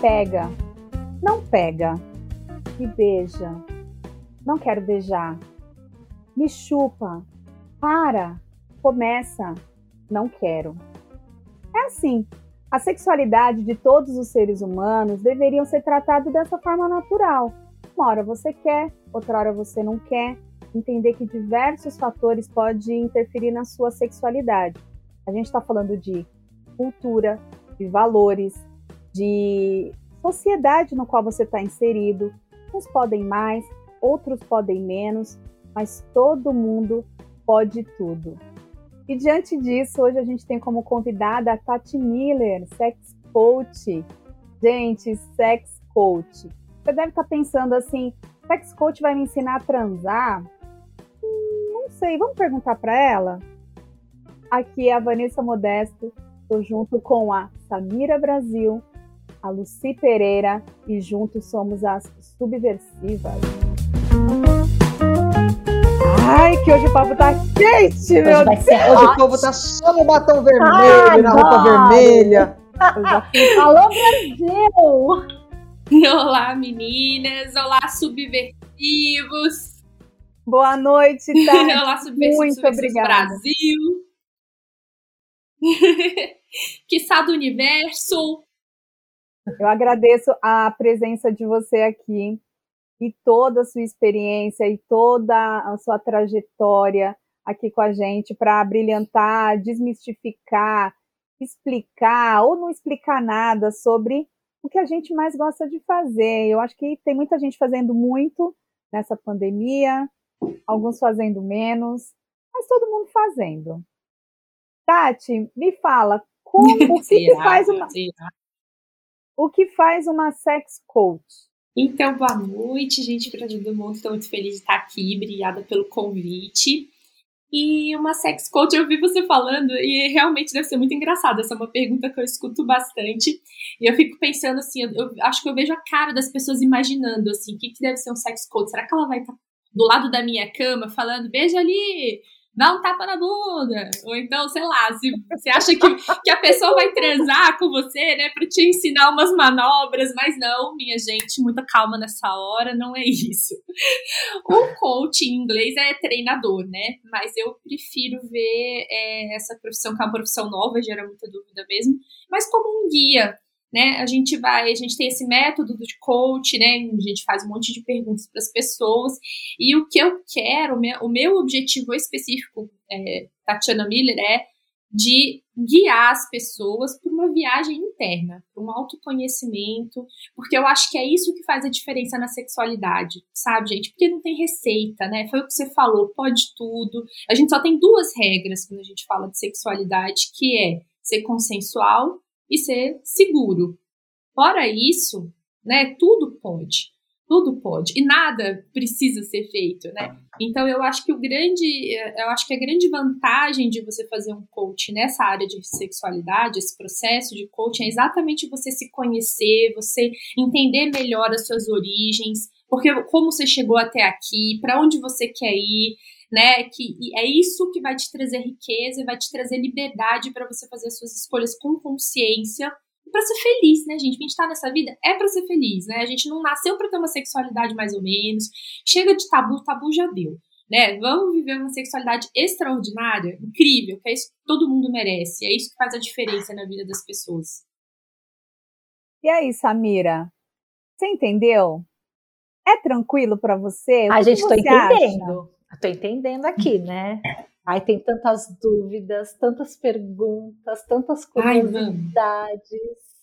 pega, não pega, me beija, não quero beijar, me chupa, para, começa, não quero. É assim. A sexualidade de todos os seres humanos deveriam ser tratados dessa forma natural. Uma hora você quer, outra hora você não quer. Entender que diversos fatores podem interferir na sua sexualidade. A gente está falando de cultura, de valores, de sociedade no qual você está inserido. Uns podem mais, outros podem menos, mas todo mundo pode tudo. E diante disso, hoje a gente tem como convidada a Tati Miller, sex coach. Gente, sex coach. Você deve estar pensando assim, sex coach vai me ensinar a transar? Hum, não sei, vamos perguntar para ela? Aqui é a Vanessa Modesto, estou junto com a Samira Brasil, a Luci Pereira e juntos somos as Subversivas. Ai, que hoje o papo tá quente, hoje meu Deus! Hoje o povo tá só no batom vermelho, Ai, na roupa vermelha. Alô, Brasil! Olá, meninas! Olá, subversivos! Boa noite, tá? Olá, subversivos, Muito subversivos obrigada. Brasil! que do universo! Eu agradeço a presença de você aqui e toda a sua experiência e toda a sua trajetória aqui com a gente para brilhantar, desmistificar, explicar ou não explicar nada sobre o que a gente mais gosta de fazer. Eu acho que tem muita gente fazendo muito nessa pandemia, alguns fazendo menos, mas todo mundo fazendo. Tati, me fala, como o que, que faz uma o que faz uma sex coach? Então, boa noite, gente, para todo mundo. Estou muito feliz de estar aqui. Obrigada pelo convite. E uma sex coach, eu vi você falando e realmente deve ser muito engraçado. Essa é uma pergunta que eu escuto bastante. E eu fico pensando assim, eu, eu acho que eu vejo a cara das pessoas imaginando assim, o que, que deve ser um sex coach? Será que ela vai estar do lado da minha cama falando, beija ali, dá um tapa na bunda. Ou então, sei lá, se você acha que, que a pessoa vai transar com você, né, pra te ensinar umas manobras, mas não, minha gente, muita calma nessa hora, não é isso. O coach em inglês é treinador, né, mas eu prefiro ver é, essa profissão, que é uma profissão nova, gera muita dúvida mesmo, mas como um guia né? A gente vai, a gente tem esse método de coach, né? A gente faz um monte de perguntas para as pessoas. E o que eu quero, o meu, o meu objetivo específico, é, Tatiana Miller, é de guiar as pessoas por uma viagem interna, por um autoconhecimento, porque eu acho que é isso que faz a diferença na sexualidade, sabe, gente? Porque não tem receita, né? Foi o que você falou, pode tudo. A gente só tem duas regras quando a gente fala de sexualidade, que é ser consensual e ser seguro. Fora isso, né, tudo pode. Tudo pode. E nada precisa ser feito, né? Então eu acho que o grande, eu acho que a grande vantagem de você fazer um coach nessa área de sexualidade, esse processo de coaching, é exatamente você se conhecer, você entender melhor as suas origens, porque como você chegou até aqui, para onde você quer ir, né? Que é isso que vai te trazer riqueza, vai te trazer liberdade para você fazer as suas escolhas com consciência e para ser feliz, né, gente? A gente tá nessa vida é para ser feliz, né? A gente não nasceu para ter uma sexualidade mais ou menos. Chega de tabu, tabu já deu. Né? Vamos viver uma sexualidade extraordinária, incrível, que é isso que todo mundo merece. É isso que faz a diferença na vida das pessoas. E aí, Samira? Você entendeu? É tranquilo para você? A gente está entendendo. Acha? Estou entendendo aqui, né? Aí tem tantas dúvidas, tantas perguntas, tantas curiosidades.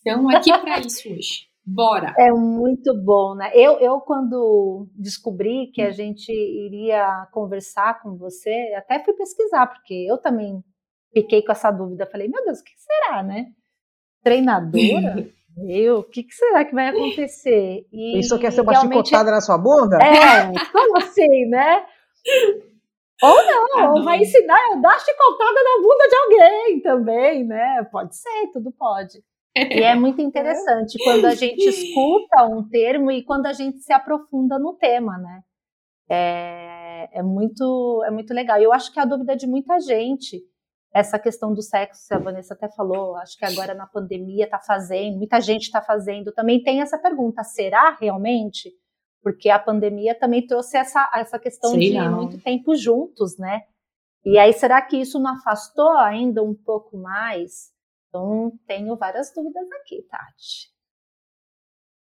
Então, aqui para isso hoje. Bora! É muito bom, né? Eu, eu, quando descobri que a gente iria conversar com você, até fui pesquisar, porque eu também fiquei com essa dúvida. Falei, meu Deus, o que será, né? Treinadora? Eu, o que, que, será que vai acontecer? E, Isso quer ser uma chicotada na sua bunda? É, como assim, né? Ou não, ou vai ensinar a dar chicotada na bunda de alguém também, né? Pode ser, tudo pode. E é muito interessante quando a gente escuta um termo e quando a gente se aprofunda no tema, né? É, é muito, é muito legal. Eu acho que é a dúvida de muita gente essa questão do sexo, a Vanessa até falou, acho que agora na pandemia está fazendo, muita gente está fazendo, também tem essa pergunta, será realmente? Porque a pandemia também trouxe essa, essa questão Sei de não. muito tempo juntos, né? E aí, será que isso não afastou ainda um pouco mais? Então, tenho várias dúvidas aqui, Tati.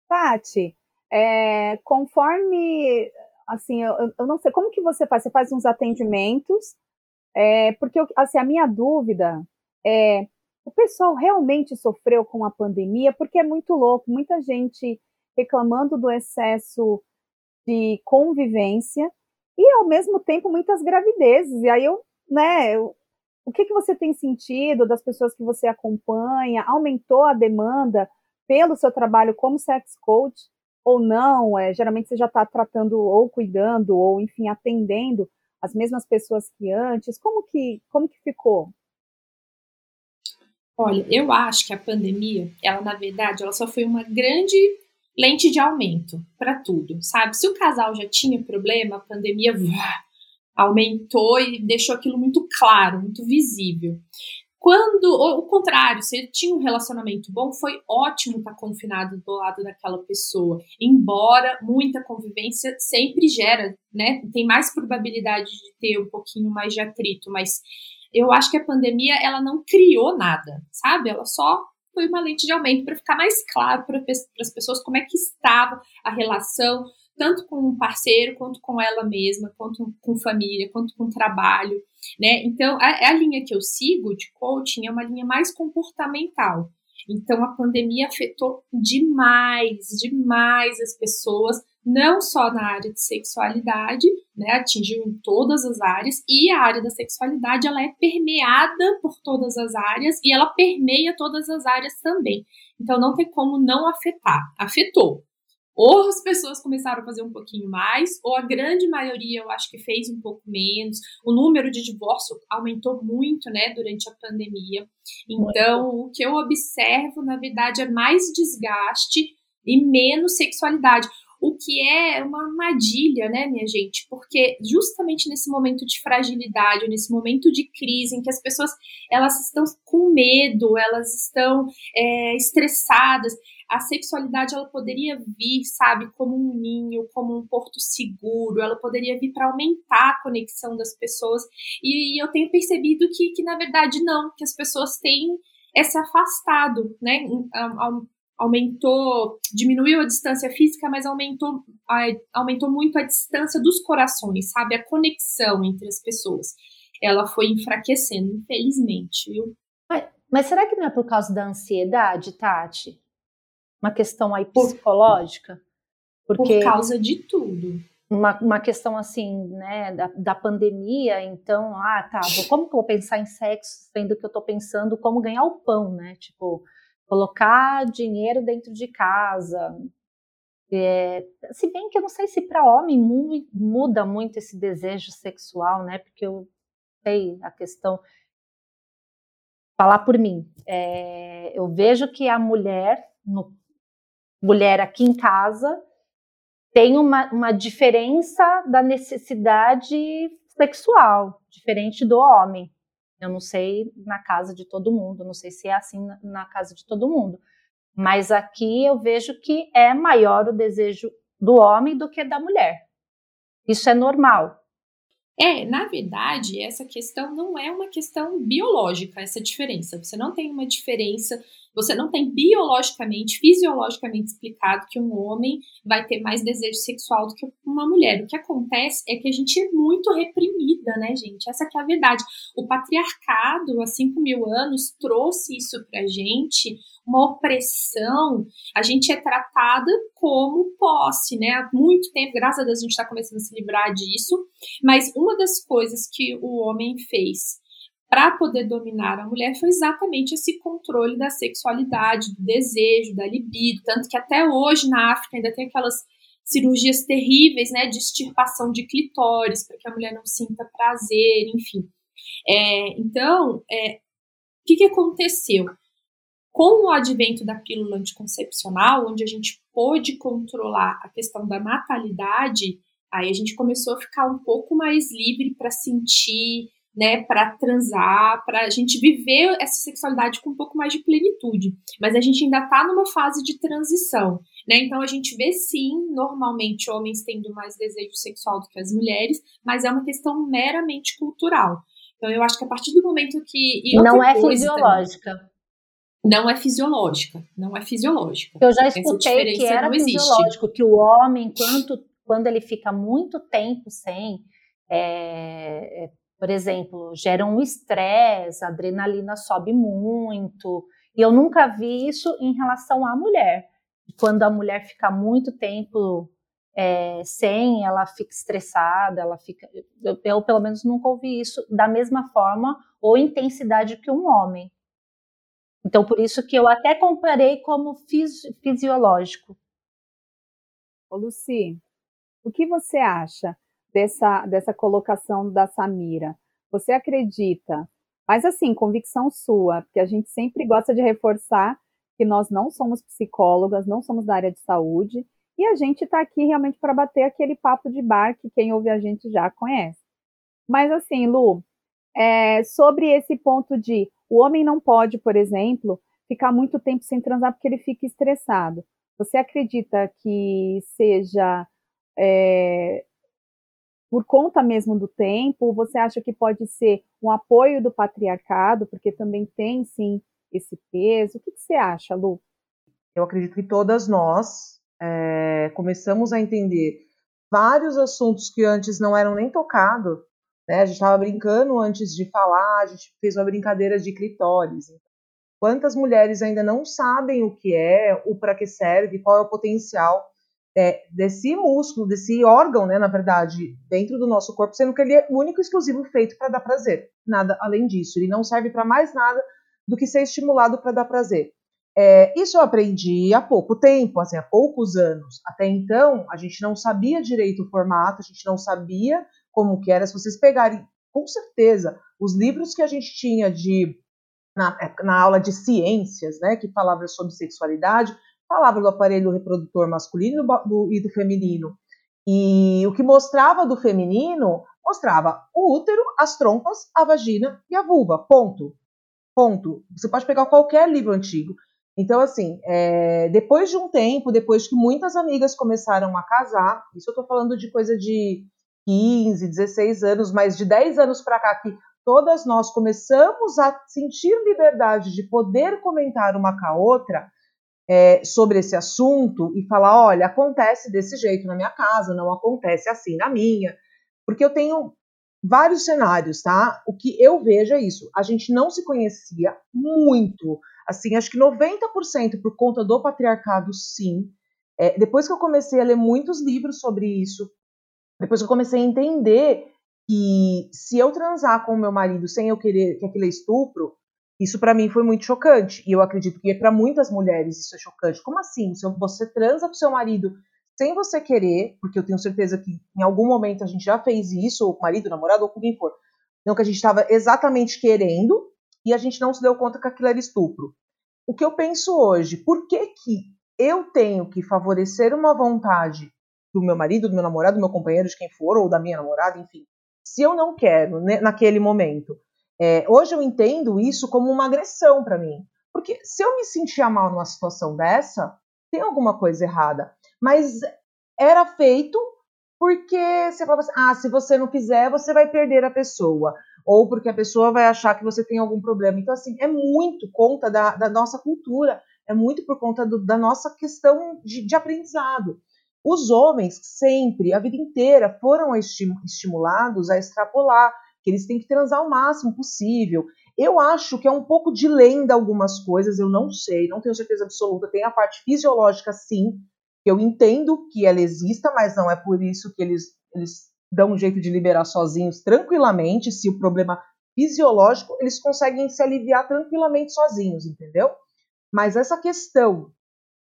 Tati, é, conforme, assim, eu, eu, não sei, como que você faz? Você faz uns atendimentos, é, porque, assim, a minha dúvida é, o pessoal realmente sofreu com a pandemia? Porque é muito louco, muita gente reclamando do excesso de convivência e, ao mesmo tempo, muitas gravidezes. E aí eu, né, eu, o que, que você tem sentido das pessoas que você acompanha? Aumentou a demanda pelo seu trabalho como sex coach ou não? É, geralmente você já está tratando ou cuidando ou, enfim, atendendo as mesmas pessoas que antes? Como que, como que ficou? Olha, eu acho que a pandemia, ela na verdade, ela só foi uma grande lente de aumento para tudo, sabe? Se o casal já tinha problema, a pandemia aumentou e deixou aquilo muito claro, muito visível. Quando, ou o contrário, se ele tinha um relacionamento bom, foi ótimo estar confinado do lado daquela pessoa. Embora muita convivência sempre gera, né? Tem mais probabilidade de ter um pouquinho mais de atrito, mas eu acho que a pandemia ela não criou nada, sabe? Ela só foi uma lente de aumento para ficar mais claro para as pessoas como é que estava a relação, tanto com o parceiro, quanto com ela mesma, quanto com família, quanto com trabalho, né? Então, a, a linha que eu sigo de coaching é uma linha mais comportamental. Então, a pandemia afetou demais, demais as pessoas, não só na área de sexualidade, né, atingiu em todas as áreas, e a área da sexualidade, ela é permeada por todas as áreas, e ela permeia todas as áreas também. Então, não tem como não afetar. Afetou, ou as pessoas começaram a fazer um pouquinho mais, ou a grande maioria eu acho que fez um pouco menos. O número de divórcio aumentou muito, né, durante a pandemia. Então, o que eu observo, na verdade, é mais desgaste e menos sexualidade. O que é uma armadilha, né, minha gente? Porque justamente nesse momento de fragilidade, nesse momento de crise, em que as pessoas elas estão com medo, elas estão é, estressadas, a sexualidade ela poderia vir, sabe, como um ninho, como um porto seguro, ela poderia vir para aumentar a conexão das pessoas. E, e, eu tenho percebido que, que, na verdade, não, que as pessoas têm é se afastado, né? Aumentou, diminuiu a distância física, mas aumentou, aumentou muito a distância dos corações, sabe? A conexão entre as pessoas. Ela foi enfraquecendo, infelizmente, viu? Mas, mas será que não é por causa da ansiedade, Tati? uma questão aí psicológica? Porque por causa de tudo. Uma, uma questão assim, né, da, da pandemia, então, ah, tá, como que eu vou pensar em sexo, sendo que eu tô pensando como ganhar o pão, né? Tipo, colocar dinheiro dentro de casa. É, se bem que eu não sei se para homem muda muito esse desejo sexual, né? Porque eu sei a questão. Falar por mim, é, eu vejo que a mulher no mulher aqui em casa tem uma, uma diferença da necessidade sexual, diferente do homem. Eu não sei na casa de todo mundo, não sei se é assim na, casa de todo mundo. Mas aqui eu vejo que é maior o desejo do homem do que da mulher. Isso é normal. É, na verdade, essa questão não é uma questão biológica, essa diferença. Você não tem uma diferença você não tem biologicamente, fisiologicamente explicado que um homem vai ter mais desejo sexual do que uma mulher. O que acontece é que a gente é muito reprimida, né, gente? Essa é a verdade. O patriarcado, há 5 mil anos, trouxe isso pra gente, uma opressão. A gente é tratada como posse, né? Há muito tempo, graças a Deus, a gente está começando a se livrar disso. Mas uma das coisas que o homem fez para poder dominar a mulher foi exatamente esse controle da sexualidade, do desejo, da libido, tanto que até hoje na África ainda tem aquelas cirurgias terríveis, né, de extirpação de clitóris para que a mulher não sinta prazer, enfim. É, então, é, o que, que aconteceu? Com o advento da pílula anticoncepcional, onde a gente pôde controlar a questão da natalidade, aí a gente começou a ficar um pouco mais livre para sentir né, para transar, para a gente viver essa sexualidade com um pouco mais de plenitude. Mas a gente ainda está numa fase de transição, né? Então a gente vê sim, normalmente homens tendo mais desejo sexual do que as mulheres, mas é uma questão meramente cultural. Então eu acho que a partir do momento que não é fisiológica. Também, não é fisiológica, não é fisiológica. Eu já escutei que era fisiológico, que o homem, enquanto quando ele fica muito tempo sem é, por exemplo, gera um estresse, a adrenalina sobe muito. E eu nunca vi isso em relação à mulher. Quando a mulher fica muito tempo é, sem, ela fica estressada, ela fica. Eu, eu, pelo menos nunca ouvi isso da mesma forma ou intensidade que um homem. Então, por isso que eu até comparei como fisi fisiológico. Ô, Luci, o que você acha? Dessa, dessa colocação da Samira. Você acredita? Mas assim, convicção sua, porque a gente sempre gosta de reforçar que nós não somos psicólogas, não somos da área de saúde, e a gente está aqui realmente para bater aquele papo de bar que quem ouve a gente já conhece. Mas assim, Lu, é, sobre esse ponto de o homem não pode, por exemplo, ficar muito tempo sem transar porque ele fica estressado. Você acredita que seja é, por conta mesmo do tempo? Você acha que pode ser um apoio do patriarcado, porque também tem sim esse peso? O que, que você acha, Lu? Eu acredito que todas nós é, começamos a entender vários assuntos que antes não eram nem tocados. Né? A gente estava brincando antes de falar, a gente fez uma brincadeira de clitóris. Quantas mulheres ainda não sabem o que é, o para que serve, qual é o potencial é, desse músculo, desse órgão, né, na verdade, dentro do nosso corpo, sendo que ele é único e exclusivo feito para dar prazer. Nada além disso. Ele não serve para mais nada do que ser estimulado para dar prazer. É, isso eu aprendi há pouco tempo, assim, há poucos anos. Até então, a gente não sabia direito o formato, a gente não sabia como que era. Se vocês pegarem, com certeza, os livros que a gente tinha de na, na aula de ciências, né, que falava sobre sexualidade, falava do aparelho reprodutor masculino do, e do feminino. E o que mostrava do feminino mostrava o útero, as trompas, a vagina e a vulva. Ponto. Ponto. Você pode pegar qualquer livro antigo. Então, assim, é, depois de um tempo, depois que muitas amigas começaram a casar, isso eu tô falando de coisa de 15, 16 anos, mas de 10 anos para cá que todas nós começamos a sentir liberdade de poder comentar uma com a outra, é, sobre esse assunto e falar: olha, acontece desse jeito na minha casa, não acontece assim na minha, porque eu tenho vários cenários, tá? O que eu vejo é isso: a gente não se conhecia muito, assim, acho que 90% por conta do patriarcado, sim. É, depois que eu comecei a ler muitos livros sobre isso, depois que eu comecei a entender que se eu transar com o meu marido sem eu querer que aquilo é estupro, isso para mim foi muito chocante. E eu acredito que para muitas mulheres isso é chocante. Como assim? Você transa com seu marido sem você querer, porque eu tenho certeza que em algum momento a gente já fez isso, ou com marido, namorado, ou com quem for. Não que a gente estava exatamente querendo e a gente não se deu conta que aquilo era estupro. O que eu penso hoje, por que, que eu tenho que favorecer uma vontade do meu marido, do meu namorado, do meu companheiro, de quem for, ou da minha namorada, enfim, se eu não quero né, naquele momento? É, hoje eu entendo isso como uma agressão para mim. Porque se eu me sentia mal numa situação dessa, tem alguma coisa errada. Mas era feito porque você fala assim, ah, se você não fizer, você vai perder a pessoa. Ou porque a pessoa vai achar que você tem algum problema. Então, assim, é muito conta da, da nossa cultura, é muito por conta do, da nossa questão de, de aprendizado. Os homens sempre, a vida inteira, foram estimulados a extrapolar que eles têm que transar o máximo possível. Eu acho que é um pouco de lenda algumas coisas, eu não sei, não tenho certeza absoluta. Tem a parte fisiológica, sim, que eu entendo que ela exista, mas não é por isso que eles, eles dão um jeito de liberar sozinhos tranquilamente. Se o problema fisiológico, eles conseguem se aliviar tranquilamente sozinhos, entendeu? Mas essa questão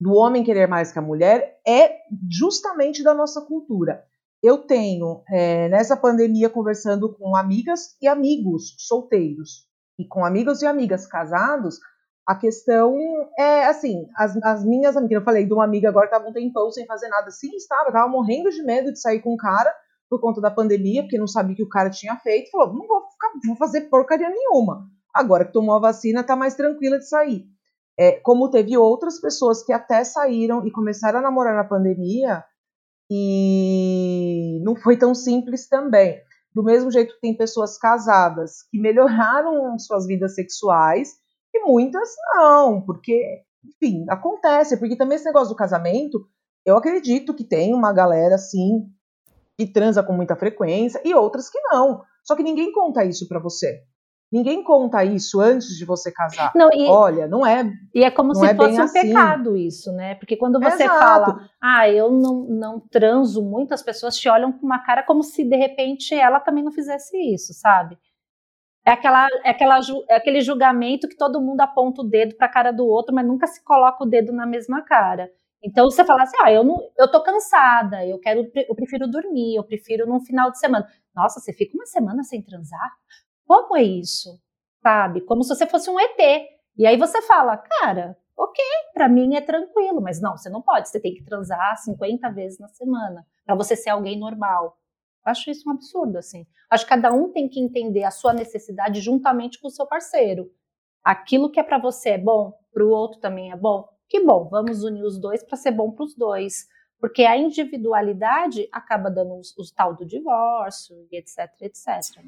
do homem querer mais que a mulher é justamente da nossa cultura eu tenho, é, nessa pandemia, conversando com amigas e amigos solteiros e com amigos e amigas casados, a questão é assim: as, as minhas amigas, eu falei de uma amiga agora estava um tempão sem fazer nada, sim, estava, estava morrendo de medo de sair com um cara, por conta da pandemia, porque não sabia o que o cara tinha feito, falou: não vou, ficar, vou fazer porcaria nenhuma. Agora que tomou a vacina, tá mais tranquila de sair. É, como teve outras pessoas que até saíram e começaram a namorar na pandemia, e não foi tão simples também. Do mesmo jeito tem pessoas casadas que melhoraram suas vidas sexuais, e muitas não, porque, enfim, acontece. Porque também esse negócio do casamento, eu acredito que tem uma galera assim que transa com muita frequência e outras que não. Só que ninguém conta isso para você. Ninguém conta isso antes de você casar. Não, e, Olha, não é. E é como se é fosse um assim. pecado isso, né? Porque quando você Exato. fala, ah, eu não, não transo muito, as pessoas te olham com uma cara como se de repente ela também não fizesse isso, sabe? É, aquela, é, aquela, é aquele julgamento que todo mundo aponta o dedo para a cara do outro, mas nunca se coloca o dedo na mesma cara. Então você fala assim, ah, eu não, eu tô cansada, eu quero, eu prefiro dormir, eu prefiro num final de semana. Nossa, você fica uma semana sem transar? Como é isso? Sabe? Como se você fosse um ET. E aí você fala, cara, ok, para mim é tranquilo, mas não, você não pode, você tem que transar 50 vezes na semana para você ser alguém normal. Acho isso um absurdo, assim. Acho que cada um tem que entender a sua necessidade juntamente com o seu parceiro. Aquilo que é para você é bom, para o outro também é bom que bom, vamos unir os dois para ser bom para os dois. Porque a individualidade acaba dando o, o tal do divórcio, etc, etc.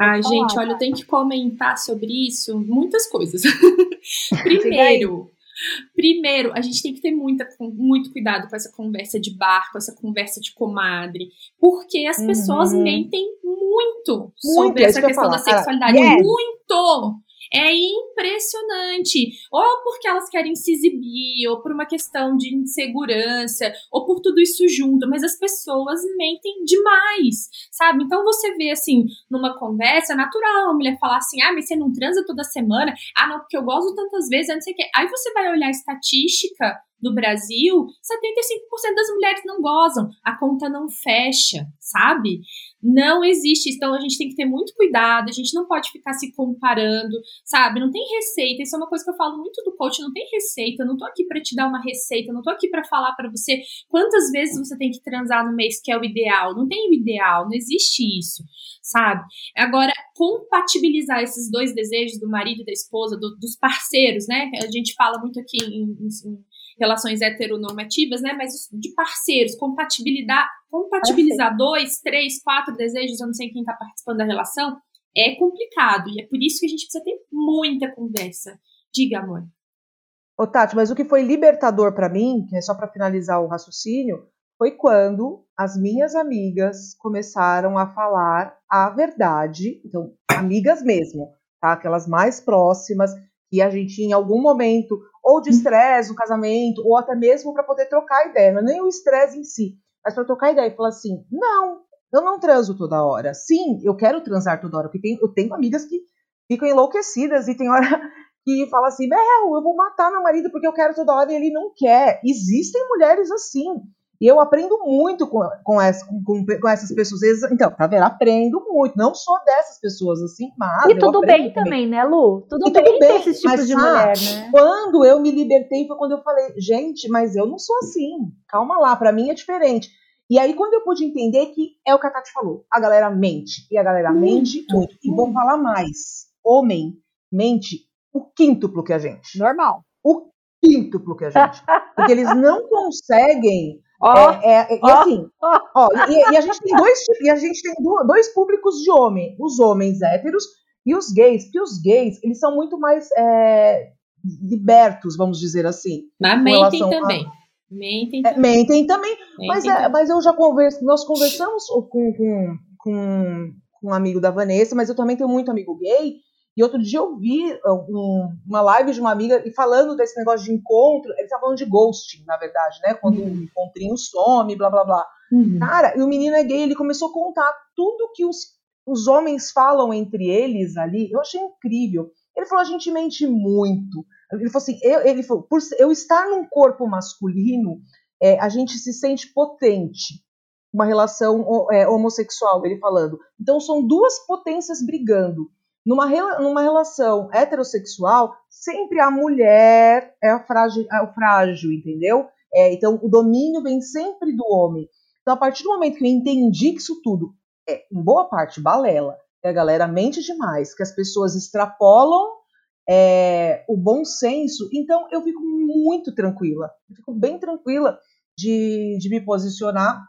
Ai, gente, olha, eu tenho que comentar sobre isso muitas coisas. Primeiro, Primeiro, a gente tem que ter muita, muito cuidado com essa conversa de bar, com essa conversa de comadre, porque as pessoas uhum. mentem muito, muito sobre essa questão da sexualidade. Yes. Muito! É impressionante. Ou porque elas querem se exibir, ou por uma questão de insegurança, ou por tudo isso junto, mas as pessoas mentem demais, sabe? Então você vê assim, numa conversa, é natural a mulher falar assim: ah, mas você não transa toda semana? Ah, não, porque eu gosto tantas vezes, não sei o quê. Aí você vai olhar a estatística do Brasil, 75% das mulheres não gozam, a conta não fecha, sabe? Não existe. Então a gente tem que ter muito cuidado, a gente não pode ficar se comparando, sabe? Não tem receita. Isso é uma coisa que eu falo muito do coach, não tem receita. Eu não tô aqui para te dar uma receita, não tô aqui para falar para você quantas vezes você tem que transar no mês que é o ideal. Não tem o ideal, não existe isso, sabe? Agora, compatibilizar esses dois desejos do marido e da esposa, do, dos parceiros, né? A gente fala muito aqui em, em relações heteronormativas, né? Mas de parceiros, compatibilizar, compatibilizar dois, três, quatro desejos, eu não sei quem está participando da relação, é complicado. E é por isso que a gente precisa ter muita conversa. Diga, amor. Ô, Tati, mas o que foi libertador para mim, que é só para finalizar o raciocínio, foi quando as minhas amigas começaram a falar a verdade, então, amigas mesmo, tá? Aquelas mais próximas, que a gente em algum momento ou de estresse no casamento, ou até mesmo para poder trocar ideia, não é nem o estresse em si, mas para trocar ideia e falar assim: não, eu não transo toda hora. Sim, eu quero transar toda hora, porque tem, eu tenho amigas que ficam enlouquecidas e tem hora que fala assim: Bel, eu vou matar meu marido porque eu quero toda hora e ele não quer. Existem mulheres assim. E eu aprendo muito com, com, essa, com, com essas pessoas. Então, tá vendo? Aprendo muito. Não sou dessas pessoas assim, mas. E tudo bem também, né, Lu? Tudo e bem, tudo bem esses tipos de mulher, né? Quando eu me libertei foi quando eu falei, gente, mas eu não sou assim. Calma lá, para mim é diferente. E aí, quando eu pude entender que é o que a Tati falou, a galera mente. E a galera muito, mente muito. E vou falar mais. Homem mente o quíntuplo que a gente. Normal. O quíntuplo que a gente. Porque eles não conseguem Ó, é, é, e assim, ó, e, e, a gente tem dois e a gente tem dois públicos de homem, os homens héteros e os gays, porque os gays eles são muito mais é, libertos, vamos dizer assim. Mas mentem também. A, mentem é, também. mentem também. Mentem mas, é, também. mas eu já converso, nós conversamos com, com, com, com um amigo da Vanessa, mas eu também tenho muito amigo gay e outro dia eu vi uh, um, uma live de uma amiga e falando desse negócio de encontro, ele estava falando de ghosting, na verdade, né? Quando uhum. o encontrinho some, blá blá blá. Uhum. Cara, e o menino é gay, ele começou a contar tudo que os, os homens falam entre eles ali. Eu achei incrível. Ele falou, a gente mente muito. Ele falou assim, eu, ele falou, por eu estar num corpo masculino, é, a gente se sente potente. Uma relação é, homossexual, ele falando. Então são duas potências brigando. Numa, numa relação heterossexual, sempre a mulher é, a frágil, é o frágil, entendeu? É, então, o domínio vem sempre do homem. Então, a partir do momento que eu entendi que isso tudo é, em boa parte, balela, que a galera mente demais, que as pessoas extrapolam é, o bom senso, então eu fico muito tranquila, eu fico bem tranquila de, de me posicionar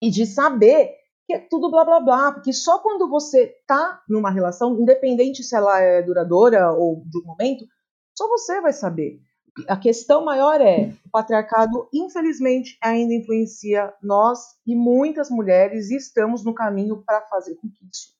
e de saber que é tudo blá blá blá, porque só quando você tá numa relação, independente se ela é duradoura ou de um momento, só você vai saber. A questão maior é o patriarcado, infelizmente, ainda influencia nós e muitas mulheres e estamos no caminho para fazer com que isso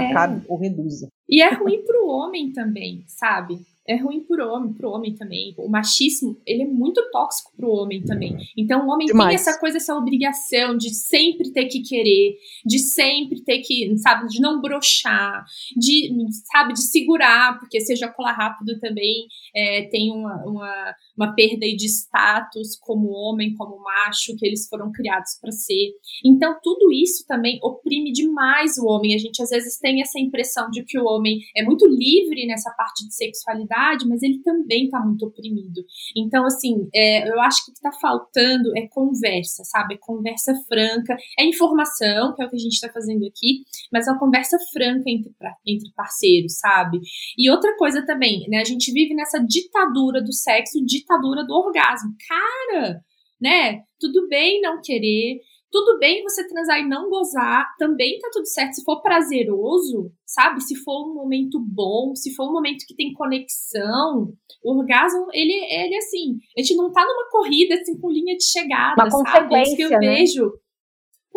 é. acabe ou reduza. E é ruim para o homem também, sabe? É ruim pro homem, pro homem também. O machismo, ele é muito tóxico pro homem também. Então o homem Demais. tem essa coisa, essa obrigação de sempre ter que querer, de sempre ter que, sabe, de não brochar, de, sabe, de segurar, porque seja colar rápido também é, tem uma, uma, uma perda de status como homem, como macho, que eles foram criados para ser. Então tudo isso também oprime demais o homem. A gente às vezes tem essa impressão de que o homem é muito livre nessa parte de sexualidade mas ele também está muito oprimido. Então, assim, é, eu acho que o que está faltando é conversa, sabe? É conversa franca, é informação, que é o que a gente está fazendo aqui, mas é uma conversa franca entre, entre parceiros, sabe? E outra coisa também, né? A gente vive nessa ditadura do sexo, ditadura do orgasmo. Cara, né? Tudo bem não querer, tudo bem você transar e não gozar, também tá tudo certo. Se for prazeroso, sabe? Se for um momento bom, se for um momento que tem conexão, o orgasmo, ele, ele assim, a gente não tá numa corrida assim com linha de chegada, Uma sabe? É isso que eu né? vejo.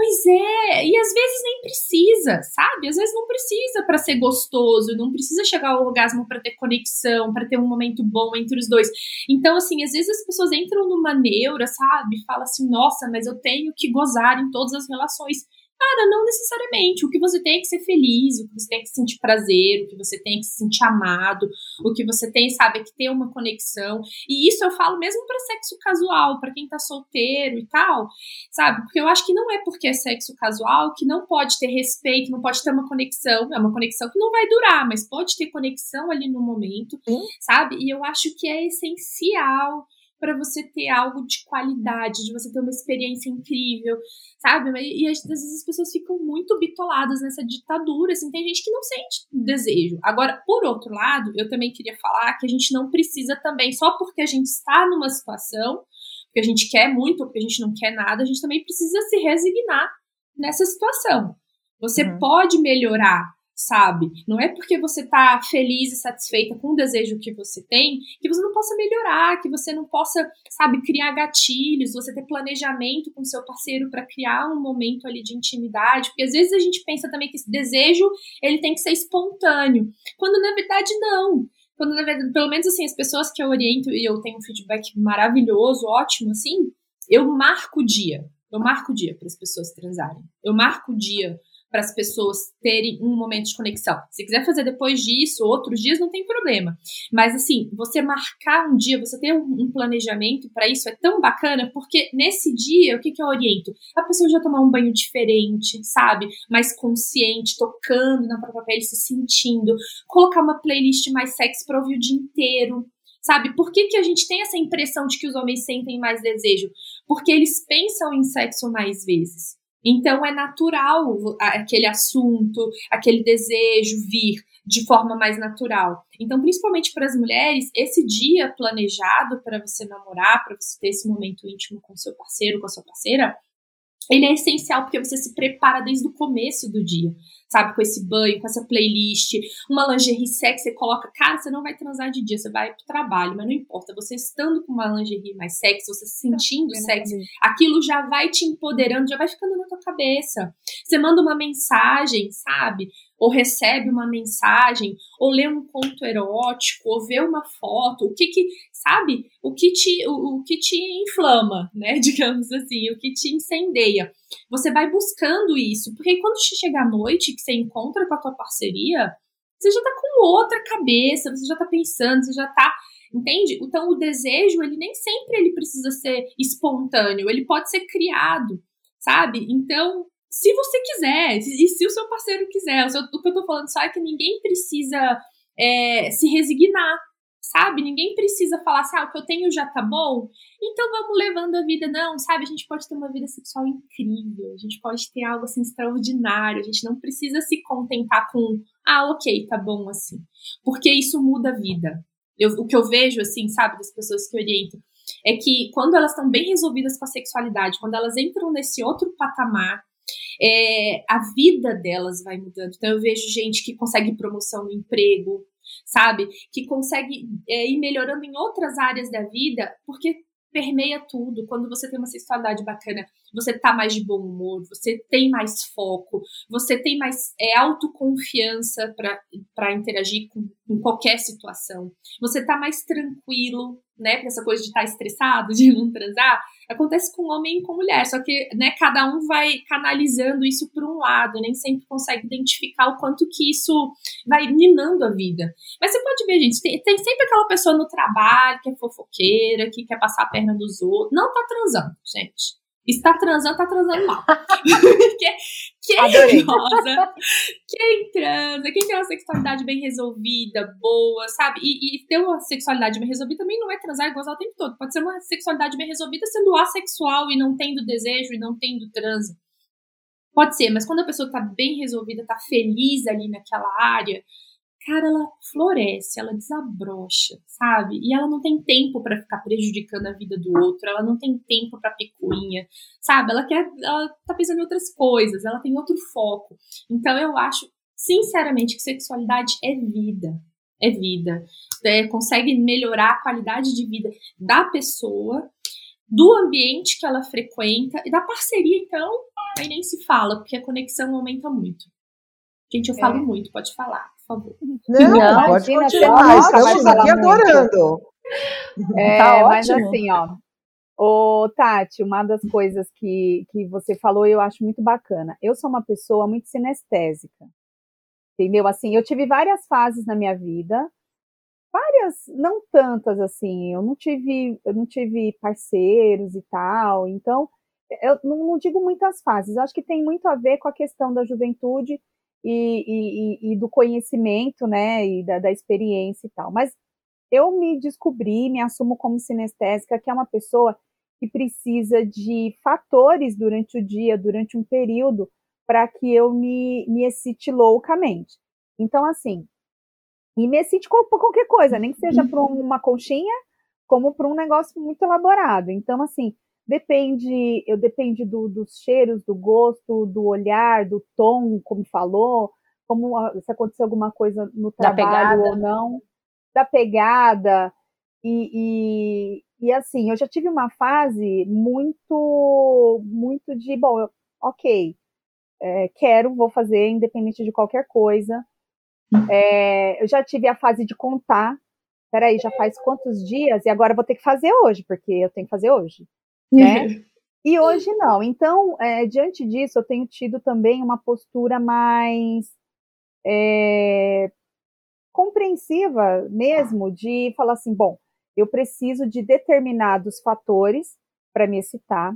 Pois é, e às vezes nem precisa, sabe? Às vezes não precisa para ser gostoso, não precisa chegar ao orgasmo para ter conexão, para ter um momento bom entre os dois. Então, assim, às vezes as pessoas entram numa neura, sabe? Fala assim, nossa, mas eu tenho que gozar em todas as relações. Cara, não necessariamente. O que você tem é que ser feliz, o que você tem é que sentir prazer, o que você tem é que se sentir amado, o que você tem, sabe, é que ter uma conexão. E isso eu falo mesmo para sexo casual, para quem tá solteiro e tal, sabe? Porque eu acho que não é porque é sexo casual que não pode ter respeito, não pode ter uma conexão. É uma conexão que não vai durar, mas pode ter conexão ali no momento, Sim. sabe? E eu acho que é essencial para você ter algo de qualidade, de você ter uma experiência incrível, sabe? E às vezes as pessoas ficam muito bitoladas nessa ditadura, assim, tem gente que não sente desejo. Agora, por outro lado, eu também queria falar que a gente não precisa também, só porque a gente está numa situação, porque a gente quer muito, porque a gente não quer nada, a gente também precisa se resignar nessa situação. Você uhum. pode melhorar, sabe? Não é porque você tá feliz e satisfeita com o desejo que você tem que você não possa melhorar, que você não possa, sabe, criar gatilhos, você ter planejamento com seu parceiro para criar um momento ali de intimidade, porque às vezes a gente pensa também que esse desejo, ele tem que ser espontâneo, quando na verdade não. Quando na verdade, pelo menos assim, as pessoas que eu oriento e eu tenho um feedback maravilhoso, ótimo assim, eu marco o dia. Eu marco o dia para as pessoas transarem. Eu marco o dia para as pessoas terem um momento de conexão. Se quiser fazer depois disso, outros dias, não tem problema. Mas assim, você marcar um dia, você ter um, planejamento para isso é tão bacana, porque nesse dia, o que, que eu oriento? A pessoa já tomar um banho diferente, sabe? Mais consciente, tocando na própria pele, se sentindo, colocar uma playlist mais sexy para ouvir o dia inteiro. Sabe? Por que, que a gente tem essa impressão de que os homens sentem mais desejo? Porque eles pensam em sexo mais vezes. Então é natural aquele assunto, aquele desejo vir de forma mais natural. Então, principalmente para as mulheres, esse dia planejado para você namorar, para você ter esse momento íntimo com seu parceiro, com a sua parceira, ele é essencial porque você se prepara desde o começo do dia sabe? Com esse banho, com essa playlist, uma lingerie sexy, você coloca, cara, você não vai transar de dia, você vai pro trabalho, mas não importa, você estando com uma lingerie mais sexy, você se sentindo sexy, aquilo já vai te empoderando, já vai ficando na tua cabeça. Você manda uma mensagem, sabe? Ou recebe uma mensagem, ou lê um conto erótico, ou vê uma foto, o que que, sabe? O que te, o, o que te inflama, né? Digamos assim, o que te incendeia. Você vai buscando isso, porque quando chega a noite que você encontra com a tua parceria, você já tá com outra cabeça, você já tá pensando, você já tá entende? Então o desejo, ele nem sempre ele precisa ser espontâneo, ele pode ser criado, sabe? Então, se você quiser, e se o seu parceiro quiser, o, o que eu tô falando só é que ninguém precisa é, se resignar, sabe? Ninguém precisa falar assim, ah, o que eu tenho já tá bom, então vamos levando a vida, não, sabe? A gente pode ter uma vida sexual incrível, a gente pode ter algo assim extraordinário, a gente não precisa se contentar com, ah, ok, tá bom assim, porque isso muda a vida. Eu, o que eu vejo, assim, sabe, das pessoas que orientam, é que quando elas estão bem resolvidas com a sexualidade, quando elas entram nesse outro patamar, é, a vida delas vai mudando. Então eu vejo gente que consegue promoção no emprego, sabe? Que consegue é, ir melhorando em outras áreas da vida, porque permeia tudo. Quando você tem uma sexualidade bacana, você tá mais de bom humor, você tem mais foco, você tem mais é, autoconfiança para interagir com, com, qualquer situação. Você tá mais tranquilo, né? Essa coisa de estar tá estressado, de não transar, acontece com homem e com mulher. Só que, né, cada um vai canalizando isso por um lado, nem sempre consegue identificar o quanto que isso vai minando a vida. Mas você pode ver, gente, tem, tem sempre aquela pessoa no trabalho que é fofoqueira, que quer passar a perna dos outros. Não tá transando, gente. Está transando, tá transando mal. quem, quem gosta, quem transa, quem tem uma sexualidade bem resolvida, boa, sabe? E, e, ter uma sexualidade bem resolvida também não é transar e gozar o tempo todo. Pode ser uma sexualidade bem resolvida sendo assexual e não tendo desejo e não tendo transa. Pode ser, mas quando a pessoa tá bem resolvida, tá feliz ali naquela área, cara, ela floresce, ela desabrocha, sabe? E ela não tem tempo para ficar prejudicando a vida do outro, ela não tem tempo para picuinha, sabe? Ela quer, ela tá pensando em outras coisas, ela tem outro foco. Então eu acho, sinceramente, que sexualidade é vida. É vida. É, consegue melhorar a qualidade de vida da pessoa, do ambiente que ela frequenta e da parceria, então, aí nem se fala, porque a conexão aumenta muito. Gente, eu falo é. muito, pode falar favor. Não, não pode continuar, estamos aqui adorando. É, tá mas assim, ó, Ô, Tati, uma das coisas que, que você falou eu acho muito bacana. Eu sou uma pessoa muito sinestésica. Entendeu? Assim, eu tive várias fases na minha vida, várias, não tantas assim. Eu não tive, eu não tive parceiros e tal. Então, eu não, não digo muitas fases. Acho que tem muito a ver com a questão da juventude e, e, e do conhecimento, né, e da, da experiência e tal. Mas eu me descobri, me assumo como sinestésica, que é uma pessoa que precisa de fatores durante o dia, durante um período, para que eu me, me excite loucamente. Então, assim, e me excite por qualquer coisa, nem que seja para uma conchinha, como para um negócio muito elaborado. Então, assim, Depende, eu depende do, dos cheiros, do gosto, do olhar, do tom, como falou, como se aconteceu alguma coisa no trabalho ou não, da pegada. E, e, e, assim, eu já tive uma fase muito, muito de, bom, eu, ok, é, quero, vou fazer, independente de qualquer coisa. É, eu já tive a fase de contar. Peraí, já faz quantos dias? E agora vou ter que fazer hoje, porque eu tenho que fazer hoje né? E hoje não. Então, é, diante disso, eu tenho tido também uma postura mais é, compreensiva mesmo, de falar assim: bom, eu preciso de determinados fatores para me excitar,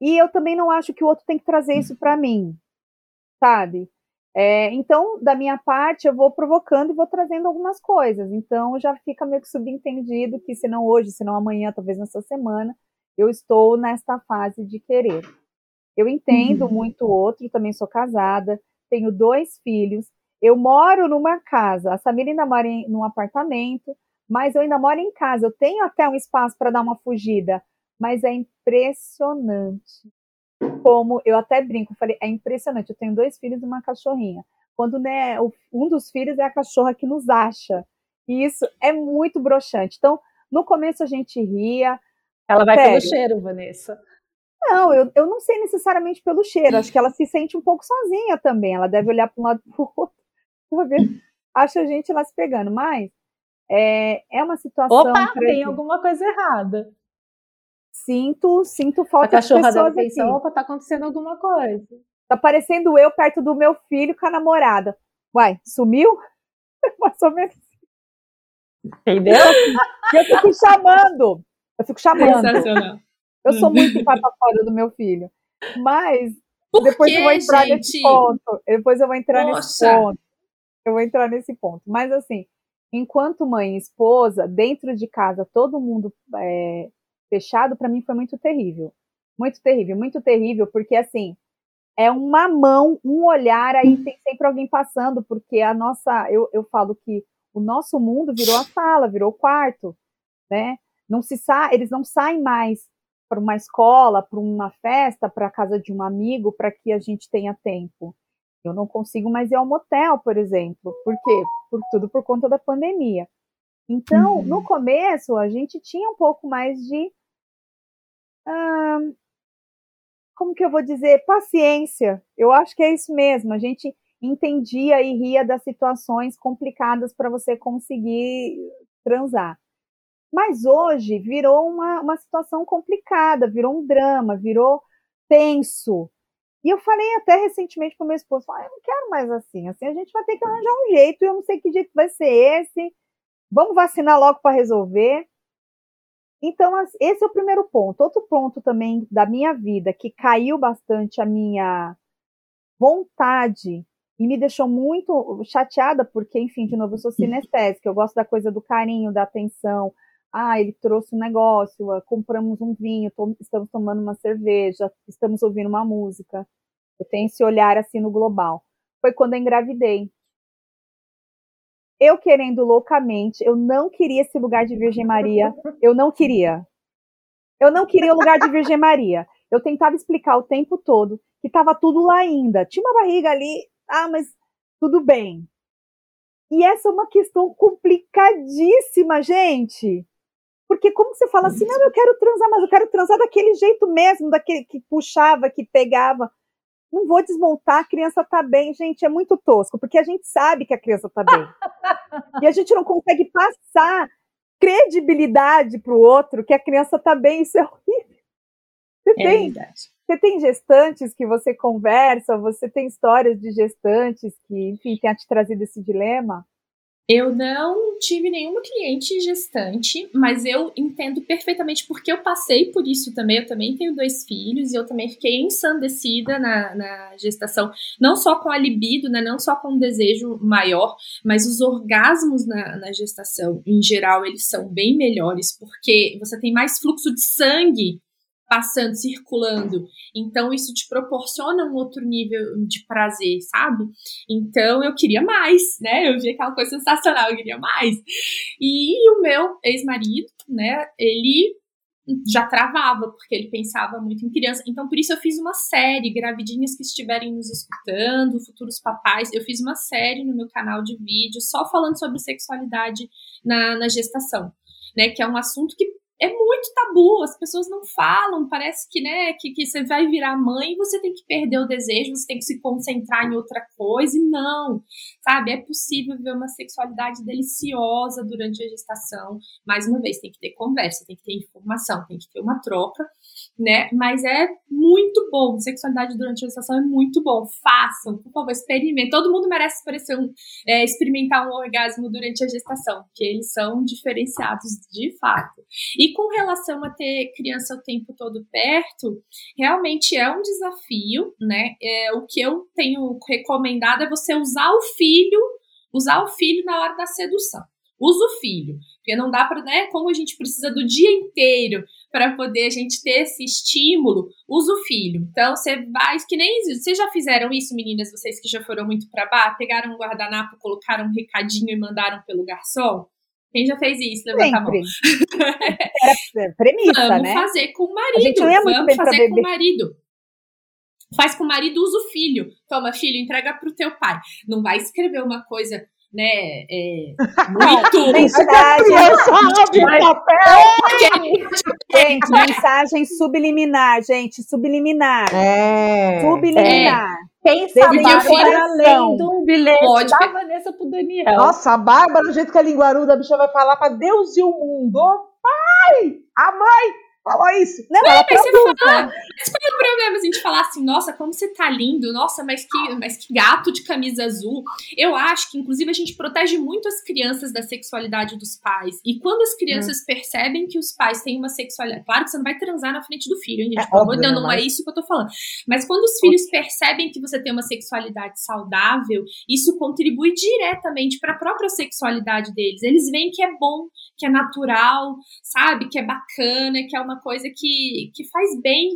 e eu também não acho que o outro tem que trazer isso para mim, sabe? É, então, da minha parte, eu vou provocando e vou trazendo algumas coisas. Então, já fica meio que subentendido que, se não hoje, se não amanhã, talvez nessa semana, eu estou nesta fase de querer. Eu entendo uhum. muito outro, também sou casada, tenho dois filhos, eu moro numa casa, a Samira ainda mora em num apartamento, mas eu ainda moro em casa, eu tenho até um espaço para dar uma fugida, mas é impressionante como, eu até brinco, falei, é impressionante, eu tenho dois filhos e uma cachorrinha. Quando né, um dos filhos é a cachorra que nos acha. E isso é muito broxante. Então, no começo a gente ria, ela vai Sério. pelo cheiro, Vanessa. Não, eu, eu não sei necessariamente pelo cheiro. Acho que ela se sente um pouco sozinha também. Ela deve olhar para um lado para o outro ver. Acha a gente lá se pegando. Mas é, é uma situação. Opa, tem alguma coisa errada. Sinto, sinto falta a cachorra de pessoas deve pensar, opa, tá acontecendo alguma coisa. Tá parecendo eu perto do meu filho com a namorada. Uai, sumiu? Mais ou menos. Entendeu? Eu fico chamando. Eu fico chamando. Eu sou muito fora do meu filho. Mas Por depois eu vou entrar gente? nesse ponto. Depois eu vou entrar Poxa. nesse ponto. Eu vou entrar nesse ponto. Mas assim, enquanto mãe e esposa, dentro de casa, todo mundo é, fechado, para mim foi muito terrível. Muito terrível, muito terrível, porque assim, é uma mão, um olhar, aí tem sempre alguém passando, porque a nossa, eu, eu falo que o nosso mundo virou a sala, virou o quarto, né? Não se sa eles não saem mais para uma escola, para uma festa, para a casa de um amigo, para que a gente tenha tempo. Eu não consigo mais ir ao motel, por exemplo. Por quê? Por tudo por conta da pandemia. Então, uhum. no começo, a gente tinha um pouco mais de. como que eu vou dizer? Paciência. Eu acho que é isso mesmo. A gente entendia e ria das situações complicadas para você conseguir transar. Mas hoje virou uma, uma situação complicada, virou um drama, virou tenso. E eu falei até recentemente para meu esposo, ah, eu não quero mais assim, assim a gente vai ter que arranjar um jeito, e eu não sei que jeito vai ser esse, vamos vacinar logo para resolver. Então, esse é o primeiro ponto. Outro ponto também da minha vida que caiu bastante a minha vontade e me deixou muito chateada, porque, enfim, de novo, eu sou sinestésica, eu gosto da coisa do carinho, da atenção. Ah, ele trouxe um negócio, ah, compramos um vinho, estamos tomando uma cerveja, estamos ouvindo uma música. Eu tenho esse olhar assim no global. Foi quando eu engravidei. Eu querendo loucamente, eu não queria esse lugar de Virgem Maria, eu não queria. Eu não queria o lugar de Virgem Maria. Eu tentava explicar o tempo todo que estava tudo lá ainda. Tinha uma barriga ali, ah, mas tudo bem. E essa é uma questão complicadíssima, gente. Porque como você fala assim, não, eu quero transar, mas eu quero transar daquele jeito mesmo, daquele que puxava, que pegava. Não vou desmontar, a criança tá bem. Gente, é muito tosco, porque a gente sabe que a criança tá bem. e a gente não consegue passar credibilidade para o outro que a criança tá bem. Isso é horrível. Você é tem, verdade. Você tem gestantes que você conversa, você tem histórias de gestantes que, enfim, tenha te trazido esse dilema? Eu não tive nenhuma cliente gestante, mas eu entendo perfeitamente porque eu passei por isso também. Eu também tenho dois filhos e eu também fiquei ensandecida na, na gestação, não só com a libido, né, não só com um desejo maior, mas os orgasmos na, na gestação, em geral, eles são bem melhores porque você tem mais fluxo de sangue passando, circulando. Então, isso te proporciona um outro nível de prazer, sabe? Então, eu queria mais, né? Eu vi aquela coisa sensacional, eu queria mais. E o meu ex-marido, né, ele já travava, porque ele pensava muito em criança. Então, por isso eu fiz uma série, gravidinhas que estiverem nos escutando, futuros papais, eu fiz uma série no meu canal de vídeo só falando sobre sexualidade na, na gestação, né? Que é um assunto que é muito tabu, as pessoas não falam, parece que, né, que, que você vai virar mãe e você tem que perder o desejo, você tem que se concentrar em outra coisa, e não, sabe? É possível ver uma sexualidade deliciosa durante a gestação. Mais uma vez, tem que ter conversa, tem que ter informação, tem que ter uma troca, né? Mas é muito bom. Sexualidade durante a gestação é muito bom. Façam, por favor, experimentem. Todo mundo merece um, é, experimentar um orgasmo durante a gestação, porque eles são diferenciados de fato. E com relação a ter criança o tempo todo perto, realmente é um desafio, né? É, o que eu tenho recomendado é você usar o filho, usar o filho na hora da sedução. Usa o filho, porque não dá para, né? Como a gente precisa do dia inteiro para poder a gente ter esse estímulo, usa o filho. Então você vai, que nem vocês já fizeram isso, meninas, vocês que já foram muito para bar, pegaram um guardanapo, colocaram um recadinho e mandaram pelo garçom. Quem já fez isso? Levanta a mão. Era premissa, Vamos né? fazer com o marido. A gente não ia muito Vamos fazer com o marido. Faz com o marido, usa o filho. Toma, filho, entrega pro teu pai. Não vai escrever uma coisa né, é, muito... mensagem, gente, mensagem subliminar, gente, subliminar. É. Subliminar. É. Pensa Bárbara lendo um bilhete Pode da Vanessa pro Daniel. Nossa, a Bárbara, do jeito que a linguaruda, a bicha vai falar pra Deus e o mundo. Pai! A mãe! Falou isso. Não, é, ela mas você fala, né? mas qual é o problema a gente falar assim, nossa, como você tá lindo, nossa, mas que, mas que gato de camisa azul. Eu acho que, inclusive, a gente protege muito as crianças da sexualidade dos pais. E quando as crianças percebem que os pais têm uma sexualidade. Claro que você não vai transar na frente do filho, hein, gente? É Pelo óbvio, né, não é mas- isso que eu tô falando. Mas quando os filhos percebem que você tem uma sexualidade saudável, isso contribui diretamente para a própria sexualidade deles. Eles veem que é bom, que é natural, sabe? Que é bacana, que é uma coisa que, que faz bem,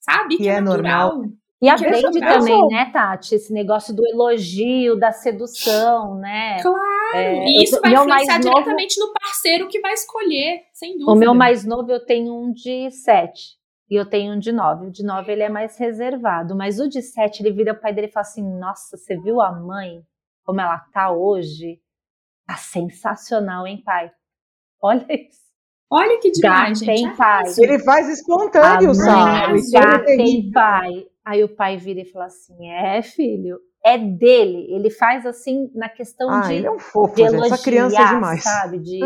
sabe? Que é natural. E Que aprende é também, né, Tati? Esse negócio do elogio, da sedução, né? Claro, É, e isso tô- vai influenciar novo- diretamente no parceiro que vai escolher, sem dúvida. O meu mais novo eu tenho um de sete e eu tenho um de nove. O de nove ele é mais reservado, mas o de sete ele vira o pai dele e fala assim: Nossa, você viu a mãe como ela tá hoje? Tá sensacional, hein, pai? Olha isso. Olha que demais, Gata, gente. hein, pai? Ele faz espontâneo, A sabe? é hein, terrível. pai? Aí o pai vira e fala assim: É, filho, é dele. Ele faz assim na questão Ah, de ele é um fofo, de elogiar, Essa criança é demais. sabe? De,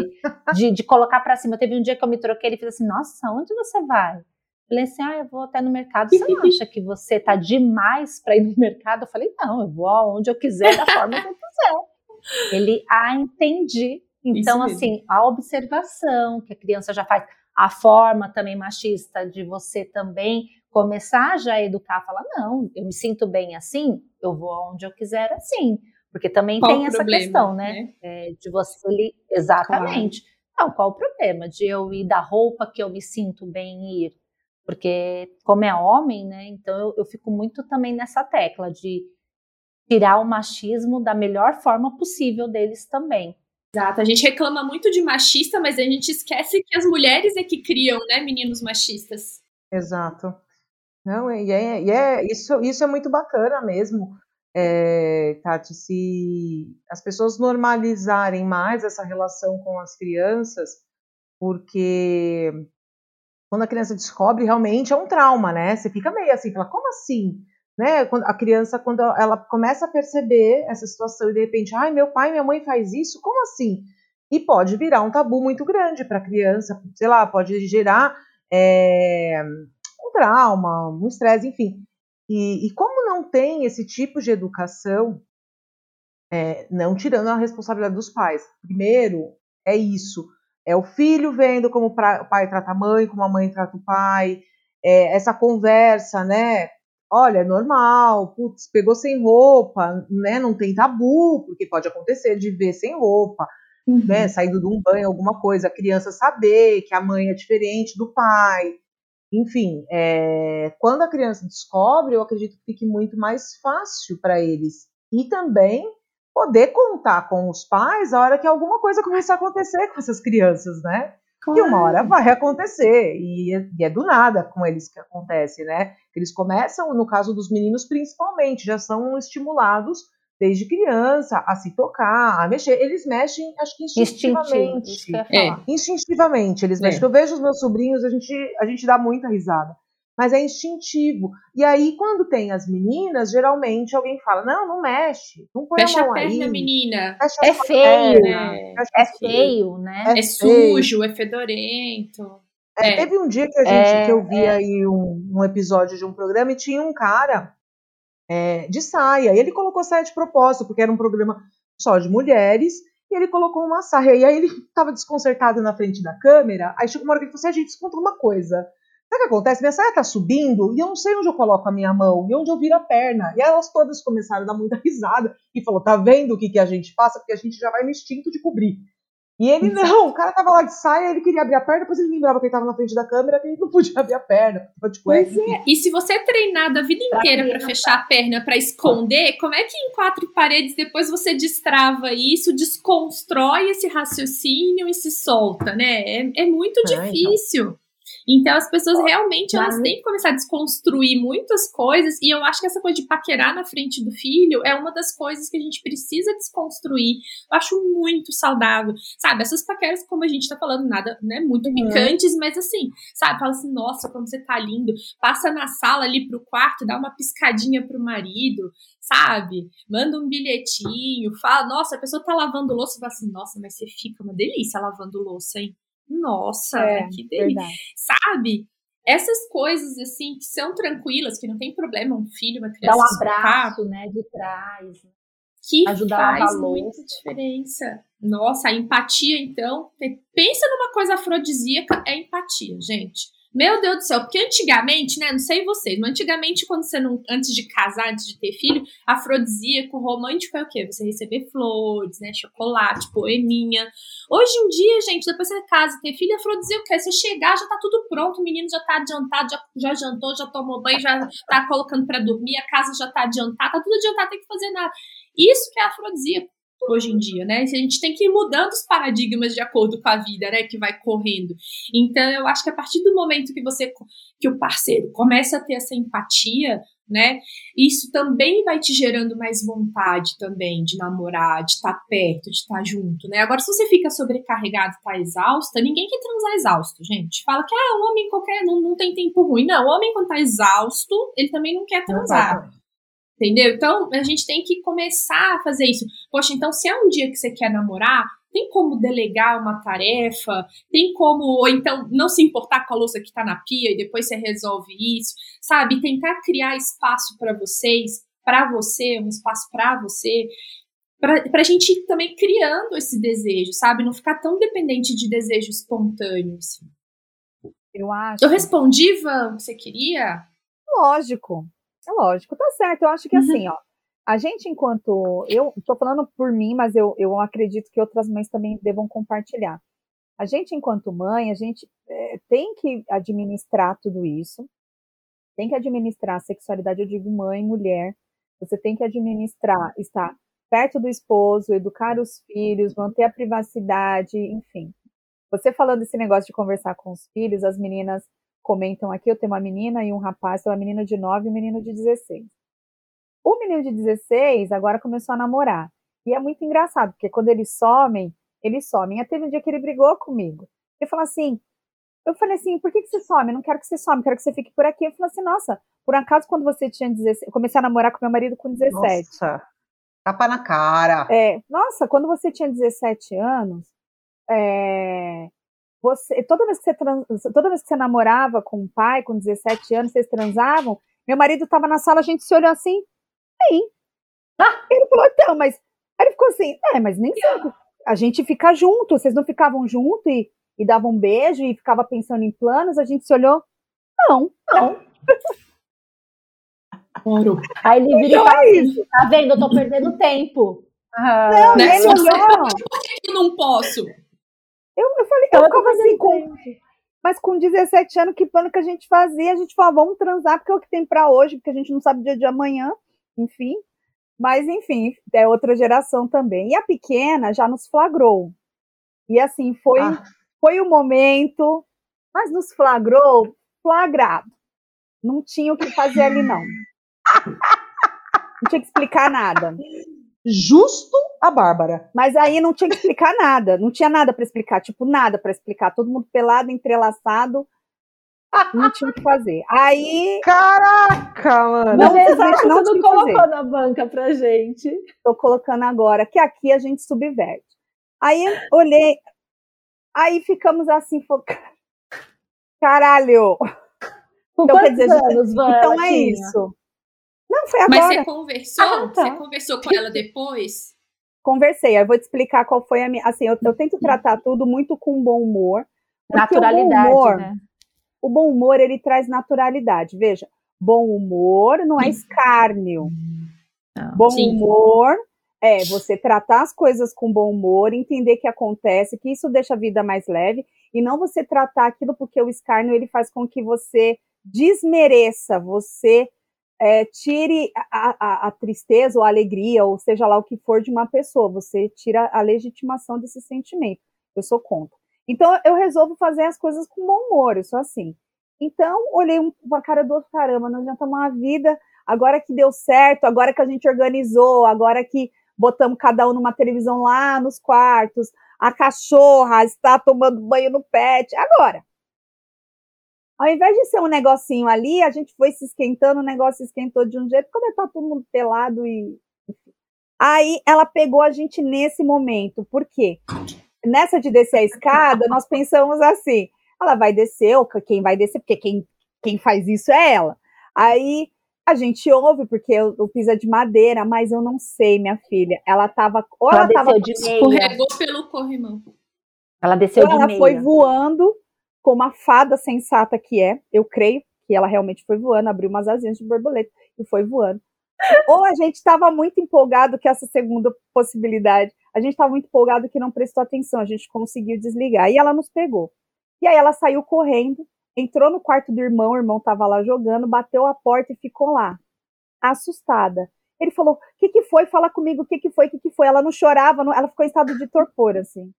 de, de colocar pra cima. Teve um dia que eu me troquei, ele fez assim, nossa, onde você vai? Eu falei assim, ah, eu vou até no mercado. Você não acha que você tá demais pra ir no mercado? Eu falei, não, eu vou aonde eu quiser, da forma que eu quiser. Ele, ah, entendi. Então, assim, a observação que a criança já faz, a forma também machista de você também começar já a educar, falar, não, eu me sinto bem assim, eu vou aonde eu quiser assim. Porque também Qual tem essa problema, questão, né? É, de você. Exatamente. Não, qual o problema de eu ir da roupa que eu me sinto bem em ir? Porque, como é homem, né? Então eu, eu fico muito também nessa tecla de tirar o machismo da melhor forma possível deles também. Exato. A gente reclama muito de machista, mas a gente esquece que as mulheres é que criam, né, meninos machistas. Exato. Não, e é, e é- isso, isso é muito bacana mesmo, é, Tati, se as pessoas normalizarem mais essa relação com as crianças, porque quando a criança descobre, realmente é um trauma, né? Você fica meio assim, fala, como assim? Né? Quando a criança, quando ela começa a perceber essa situação e de repente, ai, meu pai minha mãe faz isso, como assim? E pode virar um tabu muito grande para a criança, sei lá, pode gerar é, um trauma, um estresse, enfim. E, e como não tem esse tipo de educação, é, não tirando a responsabilidade dos pais. Primeiro, é isso. É o filho vendo como o pai trata a mãe, como a mãe trata o pai, é, essa conversa, né? Olha, é normal, putz, pegou sem roupa, né? Não tem tabu, porque pode acontecer de ver sem roupa, né? Saindo de um banho, alguma coisa, a criança saber que a mãe é diferente do pai. Enfim, é, quando a criança descobre, eu acredito que fique muito mais fácil para eles. E também poder contar com os pais a hora que alguma coisa começar a acontecer com essas crianças, né? E uma hora vai acontecer, e é, e é do nada com eles que acontece, né? Eles começam, no caso dos meninos principalmente, já são estimulados desde criança a se tocar, a mexer. Eles mexem, acho que instintivamente. É. Instintivamente, eles É. mexem. Eu vejo os meus sobrinhos, a gente, a gente dá muita risada. Mas é instintivo. E aí, quando tem as meninas, geralmente alguém fala: não, não mexe, não põe Fecha a a mão perna, aí. menina. fecha É a feio, perna, né? É a feio, né? É sujo, é fedorento. É, É. Teve um dia que, a gente, É, que eu vi aí um, um episódio de um programa e tinha um cara é, de saia. E ele colocou saia de propósito, porque era um programa só de mulheres. E ele colocou uma saia. E aí ele estava desconcertado na frente da câmera. Aí chegou uma hora que ele falou assim: "Ah, gente, desconta uma coisa. Sabe o que acontece? Minha saia tá subindo e eu não sei onde eu coloco a minha mão e onde eu viro a perna. E elas todas começaram a dar muita risada e falou: tá vendo o que, que a gente passa? Porque a gente já vai no instinto de cobrir. E ele não, o cara tava lá de saia, ele queria abrir a perna, depois ele lembrava que ele tava na frente da câmera, que ele não podia abrir a perna, tava de cueca. Pois é. E se você treinar da vida Pra inteira pra criança. fechar a perna pra esconder, como é que em quatro paredes depois você destrava isso, desconstrói esse raciocínio e se solta, né? É, é muito então. difícil. Então as pessoas realmente elas têm que começar a desconstruir muitas coisas e eu acho que essa coisa de paquerar na frente do filho é uma das coisas que a gente precisa desconstruir. Eu acho muito saudável, sabe? Essas paqueras como a gente tá falando nada, né, muito Uhum. picantes, mas assim, sabe? Fala assim, nossa, como você tá lindo. Passa na sala ali pro quarto, dá uma piscadinha pro marido, sabe? Manda um bilhetinho, fala, nossa, a pessoa tá lavando louça, fala assim, nossa, mas você fica uma delícia lavando louça, hein? Nossa, é, que delícia. Sabe? Essas coisas, assim, que são tranquilas, que não tem problema, um filho, uma criança. Dá um abraço, né, de trás. Né? Que Ajudar faz muita diferença. Nossa, a empatia, então. Pensa numa coisa afrodisíaca, é empatia, gente. Meu Deus do céu, porque antigamente, né, não sei vocês, mas antigamente quando você não, antes de casar, antes de ter filho, afrodisíaco, romântico é o quê? Você receber flores, né, chocolate, poeminha. Hoje em dia, gente, depois você casa, ter filho, afrodisíaco é você chegar, já tá tudo pronto, o menino já tá adiantado, já, já jantou, já tomou banho, já tá colocando para dormir, a casa já tá adiantada, tá tudo adiantado, tem que fazer nada. Isso que é afrodisíaco hoje em dia, né? A gente tem que ir mudando os paradigmas de acordo com a vida, né? Que vai correndo. Então, eu acho que a partir do momento que você, que o parceiro começa a ter essa empatia, né? Isso também vai te gerando mais vontade também de namorar, de estar perto, de estar junto, né? Agora, se você fica sobrecarregado, tá exausta, ninguém quer transar exausto, gente. Fala que, ah, o homem qualquer, não, não tem tempo ruim. Não, o homem quando tá exausto, ele também não quer transar. Entendeu? Então, a gente tem que começar a fazer isso. Poxa, então, se é um dia que você quer namorar, tem como delegar uma tarefa? Tem como, ou então, não se importar com a louça que tá na pia e depois você resolve isso, sabe? Tentar criar espaço para vocês, para você, um espaço para você, para a gente ir também criando esse desejo, sabe? Não ficar tão dependente de desejo espontâneo. Assim. Eu acho. Eu respondi, Van, o que você queria? Lógico. É lógico, tá certo. Eu acho que assim, uhum. ó, a gente, enquanto. Eu estou falando por mim, mas eu, eu acredito que outras mães também devam compartilhar. A gente, enquanto mãe, a gente é, tem que administrar tudo isso, tem que administrar a sexualidade, eu digo mãe, mulher, você tem que administrar, estar perto do esposo, educar os filhos, manter a privacidade, enfim. Você falando esse negócio de conversar com os filhos, as meninas comentam aqui, eu tenho uma menina e um rapaz, uma menina de 9 e um menino de 16. O menino de 16 agora começou a namorar. E é muito engraçado, porque quando eles somem, eles somem. Até teve um dia que ele brigou comigo. Ele falou assim, eu falei assim, por que, que você some? Eu não quero que você some, quero que você fique por aqui. Eu falei assim, nossa, por acaso quando você tinha 16, eu comecei a namorar com meu marido com 17. Nossa, tapa na cara. É, nossa, quando você tinha 17 anos, é, você, toda vez que você trans, toda vez que você namorava com um pai com 17 anos, vocês transavam, meu marido estava na sala, a gente se olhou assim, sim. Ah, ele falou, então, mas aí ele ficou assim, é, mas nem sempre. A gente fica junto, vocês não ficavam junto e, e davam um beijo e ficava pensando em planos, a gente se olhou, não, não. Ouro. Aí ele vira então e fala é assim, tá vendo, eu tô perdendo tempo. Ah, não, né? ele olhou. Por que eu não posso? Eu, eu falei, eu ficava assim, com, mas com 17 anos, que plano que a gente fazia? A gente falou, vamos transar, porque é o que tem para hoje, porque a gente não sabe o dia de amanhã, enfim. Mas, enfim, é outra geração também. E a pequena já nos flagrou. E assim, foi, ah. foi o momento, mas nos flagrou flagrado. Não tinha o que fazer ali, não. Não tinha que explicar nada justo a Bárbara. Mas aí não tinha que explicar nada, não tinha nada para explicar, tipo, nada para explicar, todo mundo pelado, entrelaçado, não tinha o que fazer. Aí. Caraca, mano! Não, Mas não tudo colocou na banca pra gente. Tô colocando agora, que aqui a gente subverte. Aí olhei, aí ficamos assim, focados. Caralho! Com então, quer dizer, anos, então é isso. Não, foi agora. Mas você conversou? Ah, tá. Você conversou com ela depois? Conversei, eu vou te explicar qual foi a minha. Assim, eu, eu tento tratar tudo muito com bom humor. Naturalidade, o bom humor, né? O bom humor, ele traz naturalidade. Veja, bom humor não é escárnio. Não, bom sim. humor é você tratar as coisas com bom humor, entender que acontece, que isso deixa a vida mais leve, e não você tratar aquilo porque o escárnio ele faz com que você desmereça, você é, tire a, a, a, tristeza ou a alegria, ou seja lá o que for de uma pessoa, você tira a legitimação desse sentimento. Eu sou contra. Então, eu resolvo fazer as coisas com bom humor, eu sou assim. Então, olhei um, uma cara do outro, caramba, nós já estamos uma vida, agora que deu certo, agora que a gente organizou, agora que botamos cada um numa televisão lá nos quartos, a cachorra está tomando banho no pet, agora. Ao invés de ser um negocinho ali, a gente foi se esquentando, o negócio esquentou de um jeito, quando tá todo mundo pelado e. Aí ela pegou a gente nesse momento. Por quê? nessa de descer a escada, nós pensamos assim: ela vai descer, ou quem vai descer, porque quem, quem faz isso é ela. Aí a gente ouve, porque o, o piso é de madeira, mas eu não sei, minha filha. Ela tava. Ou ela, ela tava. De meia. Escorregou pelo corrimão. Ela desceu ou de ela meia. foi voando, como a fada sensata que é, eu creio que ela realmente foi voando, abriu umas asinhas de borboleta e foi voando. Ou a gente estava muito empolgado que essa segunda possibilidade, a gente estava muito empolgado que não prestou atenção, a gente conseguiu desligar. E ela nos pegou. E aí ela saiu correndo, entrou no quarto do irmão, o irmão estava lá jogando, bateu a porta e ficou lá, assustada. Ele falou: O que, que foi? Fala comigo, o que, que foi? O que, que foi? Ela não chorava, não... ela ficou em estado de torpor, assim.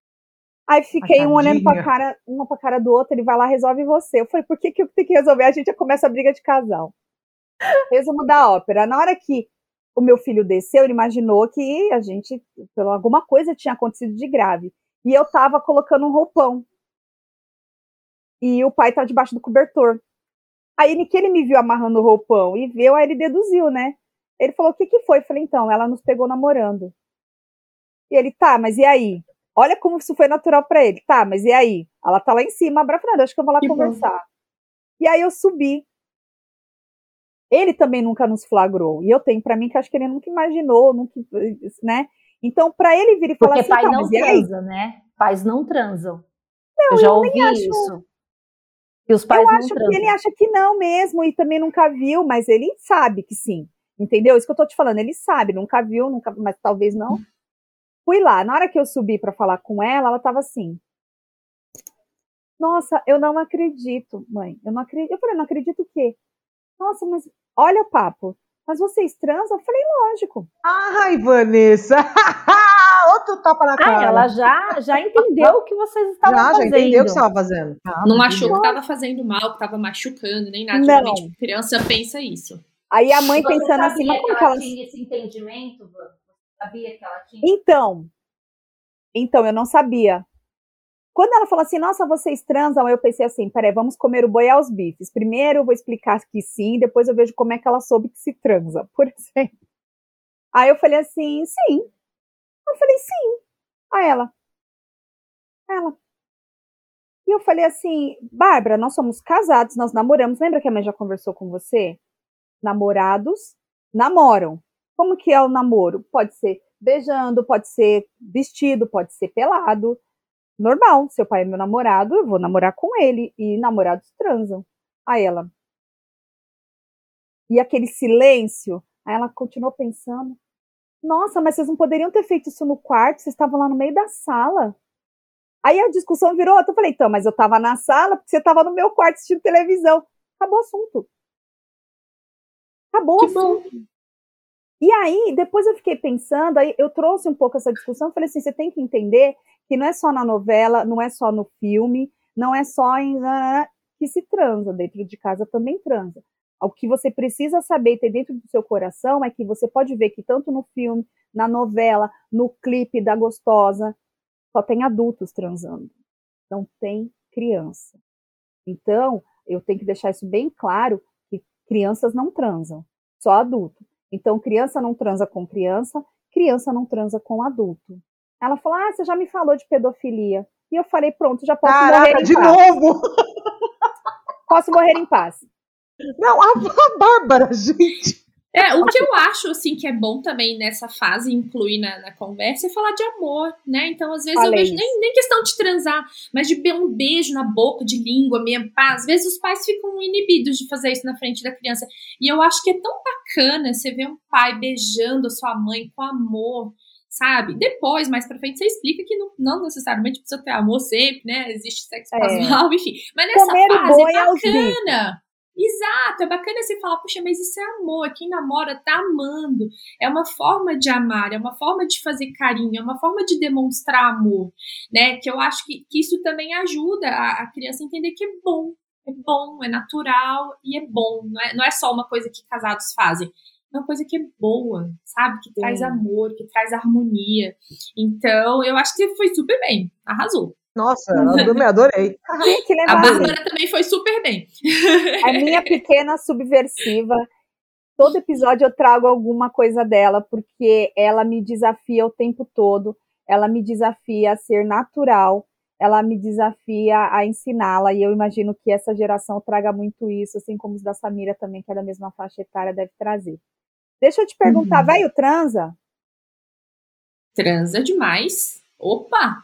Aí fiquei um olhando pra cara, uma pra cara do outro, ele vai lá, resolve você. Eu falei, por que, que eu tenho que resolver? A gente já começa a briga de casal. Resumo da ópera. Na hora que o meu filho desceu, ele imaginou que a gente, pelo alguma coisa tinha acontecido de grave. E eu tava colocando um roupão. E o pai tá debaixo do cobertor. Aí que ele me viu amarrando o roupão e viu, aí ele deduziu, né? Ele falou: "O que que foi?" Eu falei: "Então, ela nos pegou namorando." E ele: "Tá, mas e aí?" Olha como isso foi natural para ele. Tá, mas e aí? Ela tá lá em cima, abraçada, acho que eu vou lá que conversar. Bom. E aí eu subi. Ele também nunca nos flagrou. E eu tenho para mim que acho que ele nunca imaginou, nunca, né? Então, para ele vir e falar Porque assim, pai tá, não transa, né? Pais não transam. Não, eu já eu ouvi acho... isso. E os pais eu não acho transam. que ele acha que não mesmo e também nunca viu, mas ele sabe que sim. Entendeu? Isso que eu tô te falando, ele sabe, nunca viu, nunca, mas talvez não. Fui lá, na hora que eu subi para falar com ela, ela tava assim: "Nossa, eu não acredito, mãe. Eu não acredito". Eu falei: "Não acredito o quê?" "Nossa, mas olha o papo. Mas vocês transam?" Eu falei: "Lógico". Ai, Vanessa. Outro tapa na cara. Ah, ela já, já entendeu o que vocês estavam já, fazendo. Já entendeu o que você estava fazendo. Ah, não achou que estava fazendo mal, que estava machucando, nem nada. Geralmente criança pensa isso. Aí a mãe Você pensando assim, mas que como ela que ela tinha esse entendimento? Você sabia que ela tinha? Então, então eu não sabia. Quando ela falou assim, nossa, vocês transam, eu pensei assim, peraí, vamos comer o boi aos bifes. Primeiro eu vou explicar que sim, depois eu vejo como é que ela soube que se transa, por exemplo. Aí eu falei assim, sim. Eu falei, sim. Aí ela, ela. E eu falei assim, Bárbara, nós somos casados, nós namoramos. Lembra que a mãe já conversou com você? Namorados namoram. Como que é o namoro? Pode ser beijando, pode ser vestido, pode ser pelado. Normal, seu pai é meu namorado, eu vou namorar com ele. E namorados transam. Aí ela. E aquele silêncio. Aí ela continuou pensando. Nossa, mas vocês não poderiam ter feito isso no quarto? Vocês estavam lá no meio da sala. Aí a discussão virou. Eu falei, então, mas eu tava na sala porque você tava no meu quarto assistindo televisão. Acabou o assunto. Acabou o assunto. Bom. E aí, depois eu fiquei pensando, aí eu trouxe um pouco essa discussão, falei assim, você tem que entender que não é só na novela, não é só no filme, não é só em que se transa, dentro de casa também transa. O que você precisa saber e ter dentro do seu coração é que você pode ver que tanto no filme, na novela, no clipe da gostosa, só tem adultos transando. Não tem criança. Então, eu tenho que deixar isso bem claro que crianças não transam, só adulto. Então, criança não transa com criança, criança não transa com adulto. Ela falou: Ah, você já me falou de pedofilia. E eu falei: Pronto, já posso Caraca, morrer em de paz. novo! Posso morrer em paz. Não, a, a Bárbara, gente. É, o que eu acho, assim, que é bom também nessa fase incluir na, na conversa é falar de amor, né? Então, às vezes, Olha eu vejo isso. nem, nem questão de transar, mas de um beijo na boca, de língua mesmo. Pá. Às vezes os pais ficam inibidos de fazer isso na frente da criança. E eu acho que é tão bacana você ver um pai beijando a sua mãe com amor, sabe? Depois, mais pra frente, você explica que não, não necessariamente precisa ter amor sempre, né? Existe sexo É. casual, enfim. Mas nessa Comer fase é bacana. Exato, é bacana você falar, puxa, mas isso é amor, quem namora tá amando. É uma forma de amar, é uma forma de fazer carinho, é uma forma de demonstrar amor, né? Que eu acho que, que isso também ajuda a, a criança a entender que é bom, é bom, é natural e é bom. Não é, não é só uma coisa que casados fazem, é uma coisa que é boa, sabe? Que traz amor, que traz harmonia. Então, eu acho que foi super bem, arrasou. Nossa, eu adorei. Tem que A levar assim. Bárbara também foi super bem. A minha pequena subversiva. Todo episódio eu trago alguma coisa dela, porque ela me desafia o tempo todo. ela me desafia a ser natural, ela me desafia a ensiná-la, e eu imagino que essa geração traga muito isso, assim como os da Samira também, que é da mesma faixa etária, deve trazer. Deixa eu te perguntar, uhum. velho transa? Transa demais. Opa!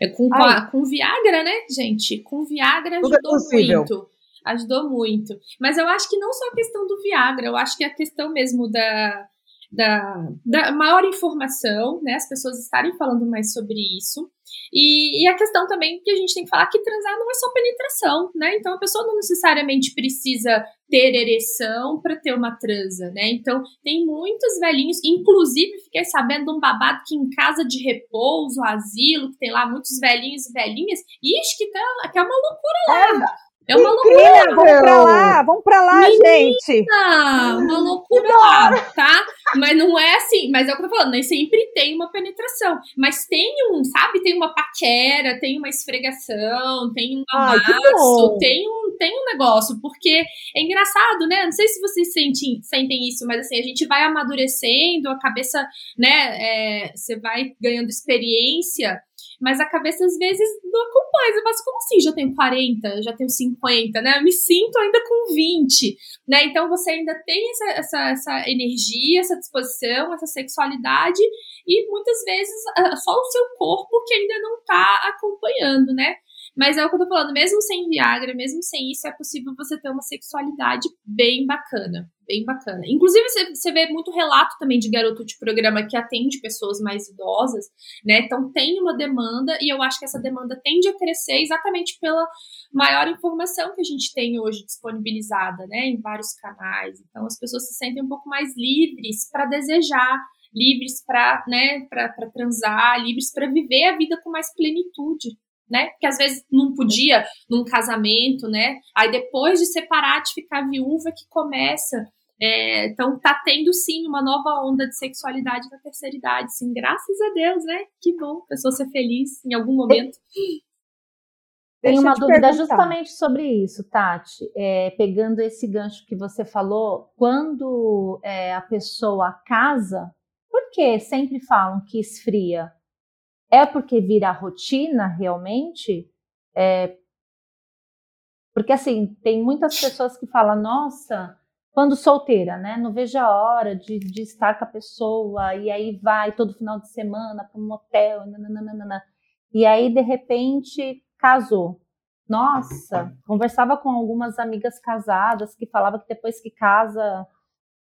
É com, com, com Viagra, né, gente? Com Viagra ajudou muito. Ajudou muito. Mas eu acho que não só a questão do Viagra, eu acho que a questão mesmo da, da, da maior informação, né? As pessoas estarem falando mais sobre isso. E, e, a questão também que a gente tem que falar que transar não é só penetração, né? Então a pessoa não necessariamente precisa ter ereção para ter uma transa, né? Então tem muitos velhinhos, inclusive fiquei sabendo de um babado que em casa de repouso, asilo, que tem lá muitos velhinhos e velhinhas, ixi, que, tá, que é uma loucura lá. É. Uma loucura. Vamos pra lá, vamos pra lá, Menina, gente. Uma loucura lá, tá? Mas não é assim, mas é o que eu tô falando, nem sempre tem uma penetração. Mas tem um, sabe? Tem uma paquera, tem uma esfregação, tem um amasso, tem um, tem um negócio, porque é engraçado, né? Não sei se vocês sentem, sentem isso, mas assim, a gente vai amadurecendo, a cabeça, né? É, você vai ganhando experiência mas a cabeça às vezes não acompanha. Mas como assim? Já tenho 40, já tenho 50, né? Eu me sinto ainda com 20, né? Então você ainda tem essa, essa, essa energia, essa disposição, essa sexualidade, e muitas vezes só o seu corpo que ainda não tá acompanhando, né? Mas é o que eu tô falando, mesmo sem Viagra, mesmo sem isso, é possível você ter uma sexualidade bem bacana. Bem bacana. Inclusive, você, vê muito relato também de garoto de programa que atende pessoas mais idosas, né? Então tem uma demanda, e eu acho que essa demanda tende a crescer exatamente pela maior informação que a gente tem hoje disponibilizada, né? Em vários canais. Então as pessoas se sentem um pouco mais livres para desejar livres para né, para transar, livres para viver a vida com mais plenitude né? Porque às vezes não podia num casamento, né? Aí depois de separar, de ficar viúva, que começa. É, então tá tendo sim uma nova onda de sexualidade na terceira idade, sim, graças a Deus, né? Que bom, a pessoa ser feliz em algum momento. Tem uma dúvida perguntar. justamente sobre isso, Tati. É, pegando esse gancho que você falou, quando é, a pessoa casa, por que sempre falam que esfria? É porque vira rotina realmente? É, porque assim, tem muitas pessoas que falam, nossa, quando solteira, né? Não vejo a hora de, de estar com a pessoa, e aí vai todo final de semana para um motel, nananana. e aí de repente casou. Nossa, conversava com algumas amigas casadas que falava que depois que casa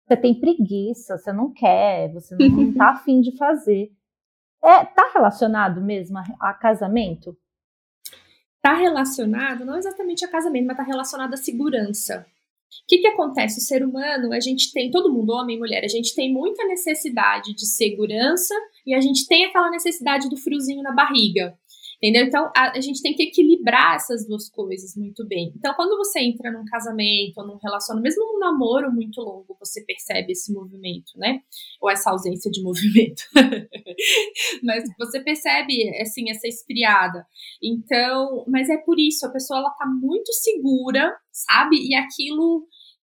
você tem preguiça, você não quer, você não, está afim de fazer. É, tá relacionado mesmo a, a casamento? Tá relacionado, não exatamente a casamento, mas tá relacionado à segurança. O que, que acontece? O ser humano, a gente tem, todo mundo, homem e mulher, a gente tem muita necessidade de segurança e a gente tem aquela necessidade do friozinho na barriga. Entendeu? Então, a, a, gente tem que equilibrar essas duas coisas muito bem. Então, quando você entra num casamento ou num relacionamento, mesmo num namoro muito longo, você percebe esse movimento, né? Ou essa ausência de movimento. mas você percebe, assim, essa esfriada. Então, mas é por isso, a pessoa, ela tá muito segura, sabe? E aquilo,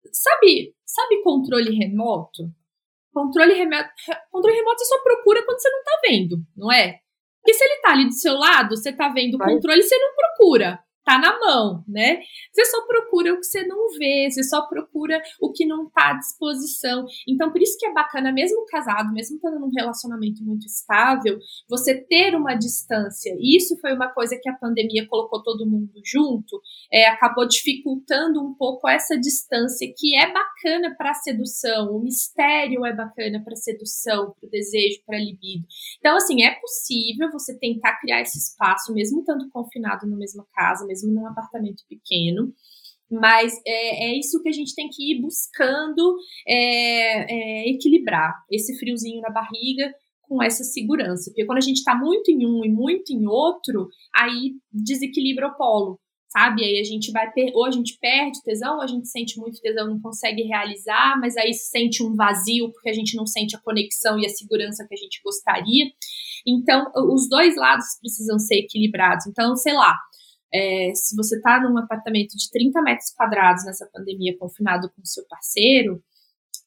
sabe, sabe controle remoto? Controle remoto, controle remoto você só procura quando você não tá vendo, não é? Porque se ele tá ali do seu lado, você tá vendo o controle, você não procura tá na mão, né? Você só procura o que você não vê, você só procura o que não tá à disposição. Então, por isso que é bacana, mesmo casado, mesmo estando num relacionamento muito estável, você ter uma distância. E isso foi uma coisa que a pandemia colocou todo mundo junto, é, acabou dificultando um pouco essa distância, que é bacana para sedução, o mistério é bacana para sedução, para desejo, para libido. Então, assim, é possível você tentar criar esse espaço, mesmo estando confinado na mesma casa, mesmo num apartamento pequeno. Mas é, é isso que a gente tem que ir buscando é, é, equilibrar esse friozinho na barriga com essa segurança. Porque quando a gente está muito em um e muito em outro, aí desequilibra o polo, sabe? Aí a gente vai ou a gente perde tesão, ou a gente sente muito tesão, não consegue realizar, mas aí sente um vazio porque a gente não sente a conexão e a segurança que a gente gostaria. Então, os dois lados precisam ser equilibrados. Então, sei lá, é, se você está num apartamento de 30 metros quadrados nessa pandemia, confinado com seu parceiro,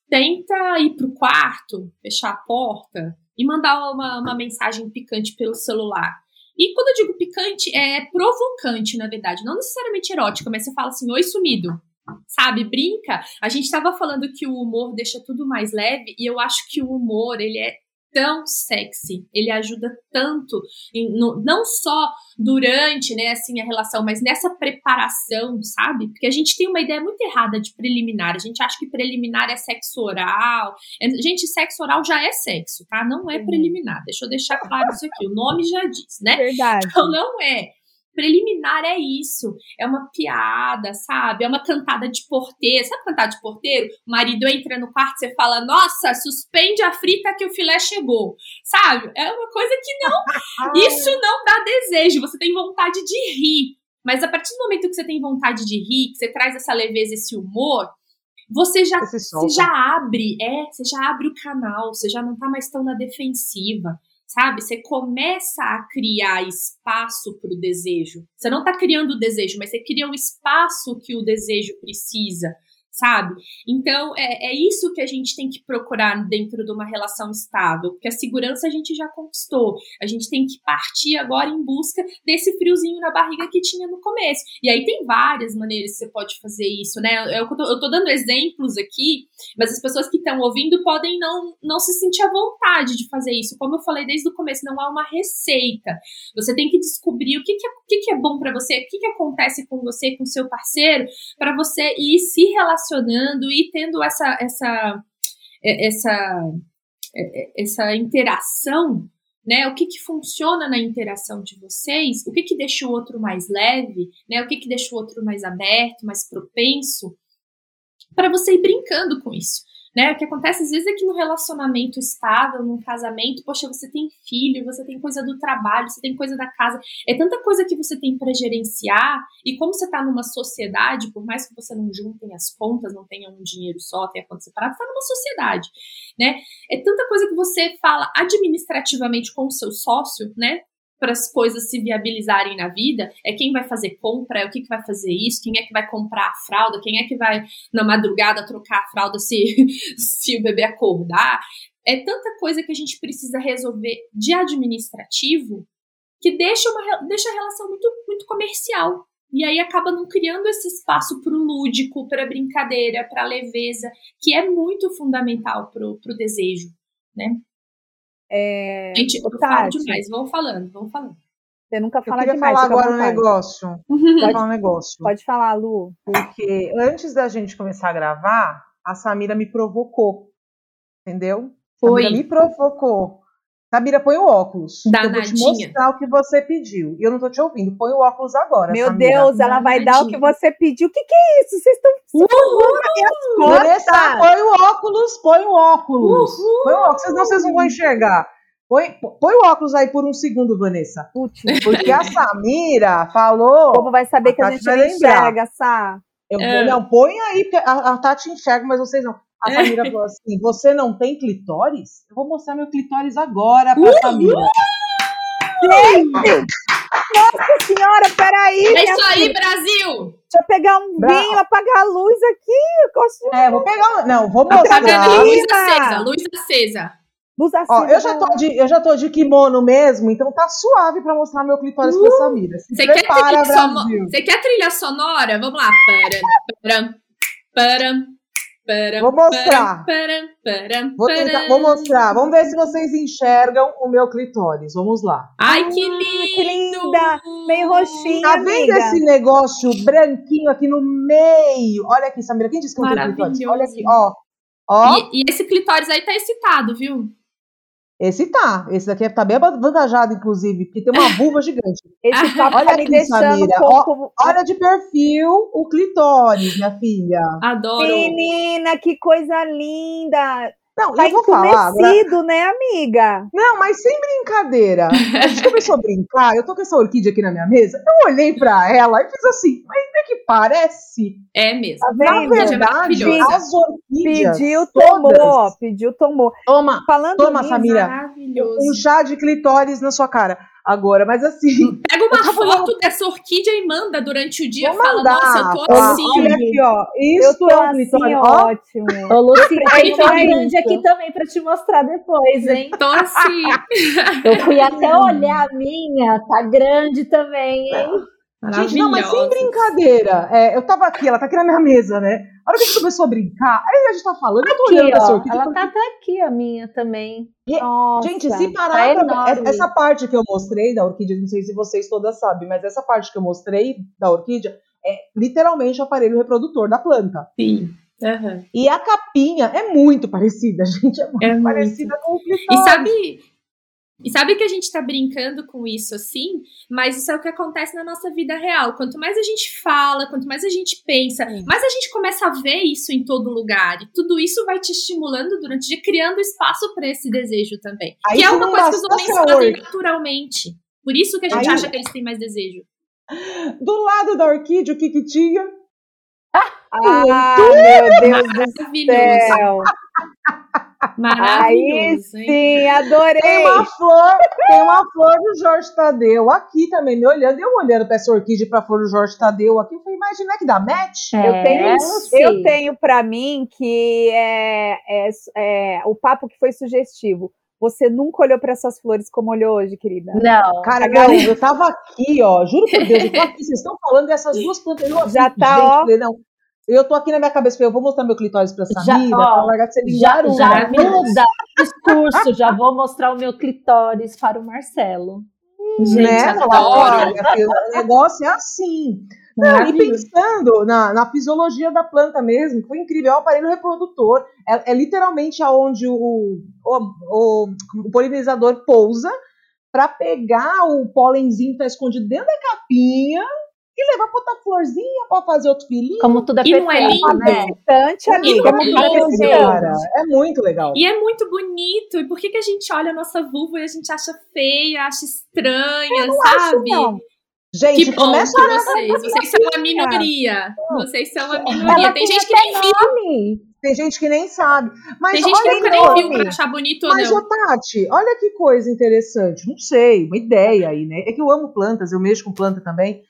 tenta ir para o quarto, fechar a porta, e mandar uma, uma mensagem picante pelo celular. E quando eu digo picante, é provocante, na verdade. Não necessariamente erótica, mas você fala assim, oi sumido. Sabe, brinca. A gente estava falando que o humor deixa tudo mais leve, e eu acho que o humor, ele é tão sexy, ele ajuda tanto, em, no, não só durante, né, assim, a relação, mas nessa preparação, sabe? Porque a gente tem uma ideia muito errada de preliminar, a gente acha que preliminar é sexo oral, é, gente, sexo oral já é sexo, tá? Não é preliminar, deixa eu deixar claro isso aqui, o nome já diz, né? Verdade. Então não é. Preliminar é isso, é uma piada, sabe? É uma cantada de porteiro. Sabe cantada de porteiro? O marido entra no quarto e você fala: Nossa, suspende a frita que o filé chegou, sabe? É uma coisa que não. Isso não dá desejo, você tem vontade de rir. Mas a partir do momento que você tem vontade de rir, que você traz essa leveza, esse humor, você já, Você já abre, é, você já abre o canal, você já não tá mais tão na defensiva sabe? Você começa a criar espaço para o desejo. Você não está criando o desejo, mas você cria o espaço que o desejo precisa, sabe? Então, é, é isso que a gente tem que procurar dentro de uma relação estável, porque a segurança a gente já conquistou. A gente tem que partir agora em busca desse friozinho na barriga que tinha no começo. E aí tem várias maneiras que você pode fazer isso, né? Eu, eu, tô, eu tô dando exemplos aqui, mas as pessoas que estão ouvindo podem não, não se sentir à vontade de fazer isso. Como eu falei desde o começo, não há uma receita. Você tem que descobrir o que, que, é, o que, que é bom para você, o que, que acontece com você, com seu parceiro, para você ir se relacionando e tendo essa, essa, essa, essa interação. Né, o que, que funciona na interação de vocês, o que, que deixa o outro mais leve, né, o que, que deixa o outro mais aberto, mais propenso, para você ir brincando com isso. Né? O que acontece às vezes é que no relacionamento estável, num casamento, poxa, você tem filho, você tem coisa do trabalho, você tem coisa da casa, é tanta coisa que você tem para gerenciar, e como você está numa sociedade, por mais que você não juntem as contas, não tenha um dinheiro só, tenha conta separada, está numa sociedade, né? É tanta coisa que você fala administrativamente com o seu sócio, né? Para as coisas se viabilizarem na vida, é quem vai fazer compra, é o que, que vai fazer isso, quem é que vai comprar a fralda, quem é que vai na madrugada trocar a fralda se, se o bebê acordar. É tanta coisa que a gente precisa resolver de administrativo que deixa, uma, deixa a relação muito, muito comercial. E aí acaba não criando esse espaço para o lúdico, para brincadeira, para leveza, que é muito fundamental para o desejo, né? É, Gente, eu falo demais, vamos falando, vamos falando. Você nunca Eu fala queria demais. falar agora um negócio. Queria falar um negócio. Pode falar, Lu. Porque antes da gente começar a gravar, a Samira me provocou. Entendeu? Foi. Samira me provocou. Samira, põe o óculos. que Eu vou te Danadinha. mostrar o que você pediu. E eu não tô te ouvindo. Põe o óculos agora. Meu Samira. Deus, ela vai dar o que Danadinha. você pediu. O que, que é isso? Vocês estão Vanessa, põe o óculos, põe o óculos. Uhul. Põe o óculos, senão vocês não vão enxergar. Põe, põe o óculos aí por um segundo, Vanessa. Putz, Porque a Samira o falou. povo vai saber que a gente vai não enxerga, Sá. Eu, É. Não, põe aí, porque a, a Tati enxerga, mas vocês não. A Samira falou assim: você não tem clitóris? Eu vou mostrar meu clitóris agora pra Samira. Nossa senhora, peraí. É isso aí, filha. Brasil! Deixa eu pegar um Bra- vinho, apagar a luz aqui. Eu gosto de É, vou pegar. Não, vou mostrar. luz acesa, luz acesa. luz acesa. Ó, eu já, tô de, eu já tô de kimono mesmo, então tá suave pra mostrar meu clitóris pra Samira. Você quer, prepara, trilha Brasil. Você quer trilha sonora? Vamos lá. Param, param, param, Vou mostrar. Vou, tentar, vou mostrar. Vamos ver se vocês enxergam o meu clitóris. Vamos lá. Ai, que Ah, lindo! que linda! Meio roxinho, Tá vendo amiga. esse negócio branquinho aqui no meio? Olha aqui, Samira. Quem disse que não tem clitóris? Olha aqui, ó. Ó, E, e esse clitóris aí tá excitado, viu? Esse tá. Esse daqui tá bem avantajado, inclusive, porque tem uma vulva gigante. Esse papo Olha tá me aqui, deixando Samira. um pouco. Olha de perfil o clitóris, minha filha. Adoro. Menina, que coisa linda! Não, Tá eu vou falar. agora- né, amiga? Não, mas sem brincadeira. A gente começou a brincar, eu tô com essa orquídea aqui na minha mesa, eu olhei pra ela e fiz assim, mas é que parece. É mesmo. Tá Na vendo? Orquídea verdade, maravilhosa. as orquídeas Pediu, todas- tomou, pediu, tomou. Toma, Falando Toma, nisso, Samira. Maravilhoso. um chá de clitóris na sua cara. Agora, mas assim. Pega uma foto falando... dessa orquídea e manda durante o dia. Vou fala, mandar. nossa, eu tô assim. Olha aqui, ó. Isso eu tô é assim, ótimo. Ô, Luci, tem uma grande aqui também pra te mostrar depois, hein? Tô assim. eu fui até olhar a minha, tá grande também, hein? Gente, não, mas sem brincadeira. É, eu tava aqui, ela tá aqui na minha mesa, né? A hora que a gente começou a brincar, aí a gente tá falando, eu tô aqui, olhando essa orquídea. Ela tá até aqui, a minha também. E, Nossa, gente, se tá parar tá pra, essa parte que eu mostrei da orquídea, não sei se vocês todas sabem, mas essa parte que eu mostrei da orquídea é literalmente o aparelho reprodutor da planta. Sim. Uhum. E a capinha é muito parecida, gente. É muito é parecida muito. com o clitóris. E sabe, e sabe que a gente tá brincando com isso assim, mas isso é o que acontece na nossa vida real. Quanto mais a gente fala, quanto mais a gente pensa, mais a gente começa a ver isso em todo lugar. E tudo isso vai te estimulando durante o dia, criando espaço para esse desejo também. Aí que é uma coisa que os homens fazem naturalmente. Por isso que a gente Aí... acha que eles têm mais desejo. Do lado da orquídea, o que que tinha? Ah, meu Deus do céu! Aí sim, adorei. Tem uma flor, tem uma flor do Jorge Tadeu aqui também me olhando. Eu olhando para essa orquídea para flor do Jorge Tadeu aqui, eu falei, imagina que dá match. É, eu tenho, eu tenho para mim que é, é, é o papo que foi sugestivo. Você nunca olhou para essas flores como olhou hoje, querida? Não. Cara, não, eu tava aqui, ó. Juro por Deus, eu tô aqui. Vocês estão falando dessas duas plantas. Eu, Já tá, gente, ó. Não, eu tô aqui na minha cabeça, eu vou mostrar meu clitóris pra Samira, já, ó, pra largar de ser já, já muda o discurso, já vou mostrar o meu clitóris para o Marcelo. Gente, né? adoro. o negócio é assim. Não, e pensando na, na, fisiologia da planta mesmo, foi incrível, é o aparelho reprodutor, é, é literalmente aonde o, o, o, o polinizador pousa para pegar o pólenzinho que está escondido dentro da capinha e levar pra outra florzinha pra fazer outro filhinho. Como tudo é e não é lindo? Né? Amiga. É, lindo, cara. é muito legal. E é muito bonito. E por que, que a gente olha a nossa vulva e a gente acha feia, acha estranha, sabe? Acho, Gente, que bom começa que vocês. Vocês são a minoria. Vocês são a minoria. Tem gente que nem viu. Tem gente que nem sabe. Mas Tem gente que nunca nem viu pra achar bonito ou Mas, não. Mas, Tati, olha que coisa interessante. Não sei, uma ideia aí, né? É que eu amo plantas, eu mexo com planta também.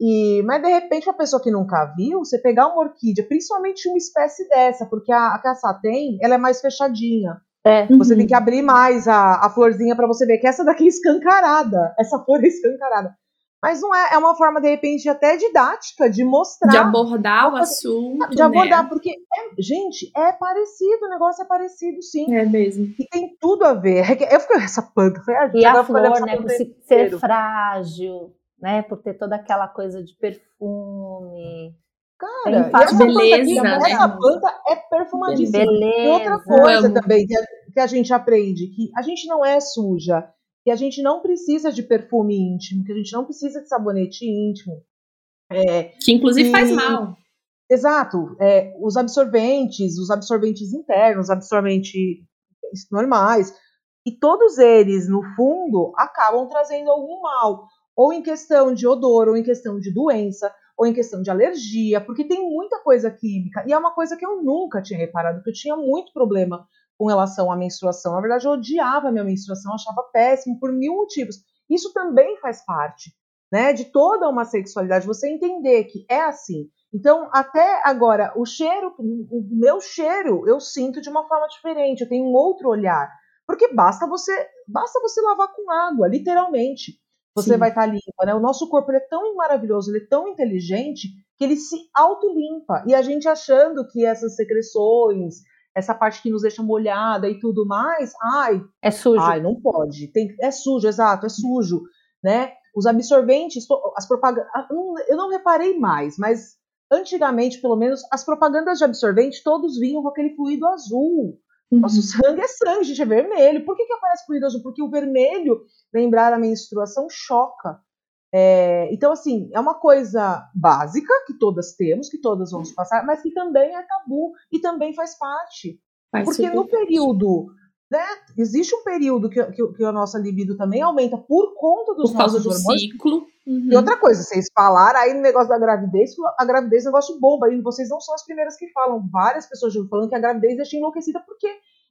E, mas de repente, uma pessoa que nunca viu, você pegar uma orquídea, principalmente uma espécie dessa, porque a, a caça tem, ela é mais fechadinha. É. Você uhum. tem que abrir mais a, a florzinha para você ver que essa daqui é escancarada. Essa flor é escancarada. Mas não é, é uma forma, de repente, até didática de mostrar. De abordar o assunto. De abordar, né? porque, é, gente, é parecido, o negócio é parecido, sim. É mesmo. E tem tudo a ver. É eu fiquei, essa planta foi a E a flor, né? Por ser frágil né? Por ter toda aquela coisa de perfume. Cara, essa beleza, planta aqui, né? essa planta é perfumadíssima. Beleza. E outra coisa também que a, que a gente aprende, que a gente não é suja, que a gente não precisa de perfume íntimo, que a gente não precisa de sabonete íntimo. É, que inclusive e, faz mal. Exato. É, os absorventes, os absorventes internos, absorventes normais, e todos eles, no fundo, acabam trazendo algum mal ou em questão de odor, ou em questão de doença, ou em questão de alergia, porque tem muita coisa química. E é uma coisa que eu nunca tinha reparado, porque eu tinha muito problema com relação à menstruação. Na verdade, eu odiava a minha menstruação, achava péssimo por mil motivos. Isso também faz parte, né, de toda uma sexualidade, você entender que é assim. Então, até agora, o cheiro, o meu cheiro, eu sinto de uma forma diferente, eu tenho um outro olhar. Porque basta você, basta você lavar com água, literalmente você Sim. vai estar tá limpa, né? O nosso corpo é tão maravilhoso, ele é tão inteligente que ele se autolimpa. E a gente achando que essas secreções, essa parte que nos deixa molhada e tudo mais, ai, é sujo. Ai, não pode. Tem, é sujo, exato, é sujo, né? Os absorventes, as propagandas, eu não reparei mais, mas antigamente, pelo menos, as propagandas de absorvente todos vinham com aquele fluido azul. Nosso sangue é sangue, gente, é vermelho. Por que, que aparece fluido azul? Porque o vermelho, lembrar a menstruação, choca. É, então, assim, é uma coisa básica que todas temos, que todas vamos passar, mas que também é tabu e também faz parte. Faz Porque no período, né, existe um período que, que, que, a nossa libido também aumenta por conta dos por nossos do hormônios. ciclo. Uhum. E outra coisa, vocês falaram aí no negócio da gravidez, a gravidez é um negócio bomba, e vocês não são as primeiras que falam. Várias pessoas já falando que a gravidez deixa enlouquecida porque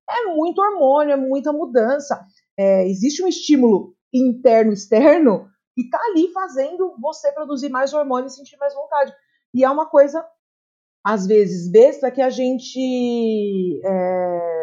é muito hormônio, é muita mudança. É, existe um estímulo interno externo que está ali fazendo você produzir mais hormônio e sentir mais vontade. E é uma coisa, às vezes, besta que a gente, é,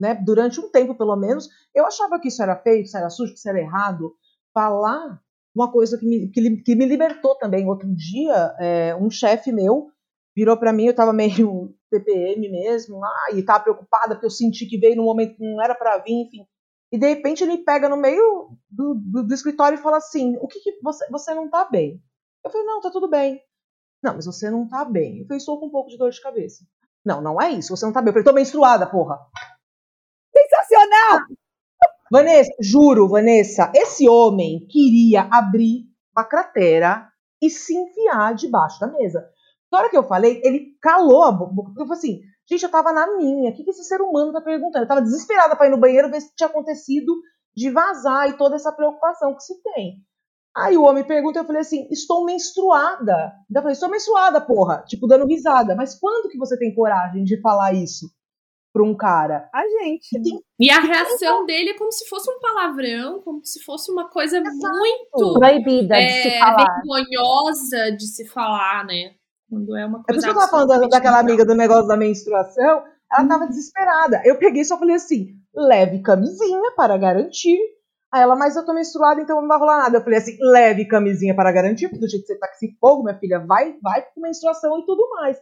né, durante um tempo pelo menos, eu achava que isso era feio, que isso era sujo, que isso era errado. Falar uma coisa que me, que, que me libertou também. Outro dia, é, um chefe meu virou para mim, eu estava meio TPM mesmo, lá, e estava preocupada porque eu senti que veio num momento que não era para vir, enfim. E de repente ele pega no meio do, do, do escritório e fala assim: O que, que você, você não tá bem? Eu falei: Não, tá tudo bem. Não, mas você não tá bem. Eu falei: Estou com um pouco de dor de cabeça. Não, não é isso, você não tá bem. Eu falei: Tô menstruada, porra. Vanessa, juro, Vanessa, esse homem queria abrir uma cratera e se enfiar debaixo da mesa. Na hora que eu falei, ele calou a boca. Eu falei assim, gente, eu tava na minha. O que, que esse ser humano tá perguntando? Eu tava desesperada pra ir no banheiro ver se tinha acontecido de vazar e toda essa preocupação que se tem. Aí o homem pergunta, eu falei assim, estou menstruada. Eu falei, estou menstruada, porra. Tipo, dando risada. Mas quando que você tem coragem de falar isso pra um cara? A gente. Tem... E a reação dele é como se fosse um palavrão, como se fosse uma coisa Exato. muito... Proibida de é, se falar. Vergonhosa de se falar, né? Quando é uma coisa. É por isso que eu tava falando daquela amiga do negócio da menstruação. Ela tava hum. desesperada. Eu peguei e só falei assim: leve camisinha para garantir. Aí ela, mas eu tô menstruada, então não vai rolar nada. Eu falei assim: leve camisinha para garantir, porque do jeito que você tá com esse fogo, minha filha, vai, vai com menstruação e tudo mais.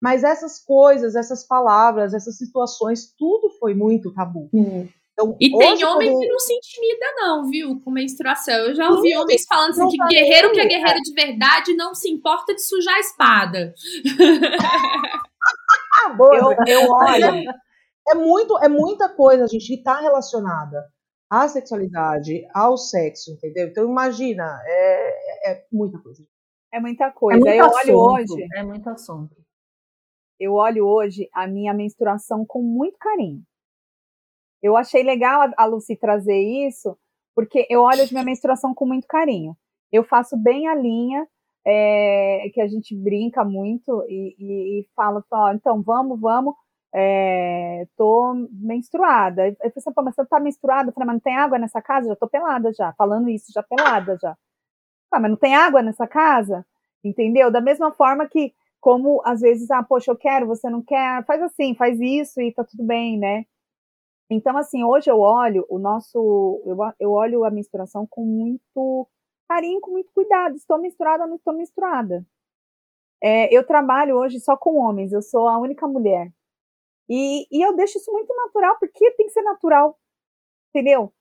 Mas essas coisas, essas palavras, essas situações, tudo foi muito tabu. Hum. Então, e tem homem poder... que não se intimida, não, viu? Com menstruação. Eu já ouvi Sim, homens falando assim, que guerreiro que é guerreiro de verdade não se importa de sujar a espada. Boa, eu, eu olho. É, muito, é muita coisa, gente, que está relacionada à sexualidade, ao sexo, entendeu? Então, imagina, é, é muita coisa. É muita coisa. É eu assunto, olho hoje. É muito assunto. Eu olho hoje a minha menstruação com muito carinho. Eu achei legal a Lucy trazer isso, porque eu olho de minha menstruação com muito carinho. Eu faço bem a linha, é, que a gente brinca muito e, e, e fala, ó, então vamos, vamos, é, tô menstruada. Eu falei assim, mas você tá menstruada? Eu falei, mas não tem água nessa casa? Já tô pelada já, falando isso, já pelada já. Ah, mas não tem água nessa casa? Entendeu? Da mesma forma que, como às vezes, ah, poxa, eu quero, você não quer, faz assim, faz isso e tá tudo bem, né? Então, assim, hoje eu olho o nosso, eu, eu olho a menstruação com muito carinho, com muito cuidado. Estou menstruada ou não estou menstruada? É, eu trabalho hoje só com homens, eu sou a única mulher. E, e eu deixo isso muito natural, porque tem que ser natural, entendeu?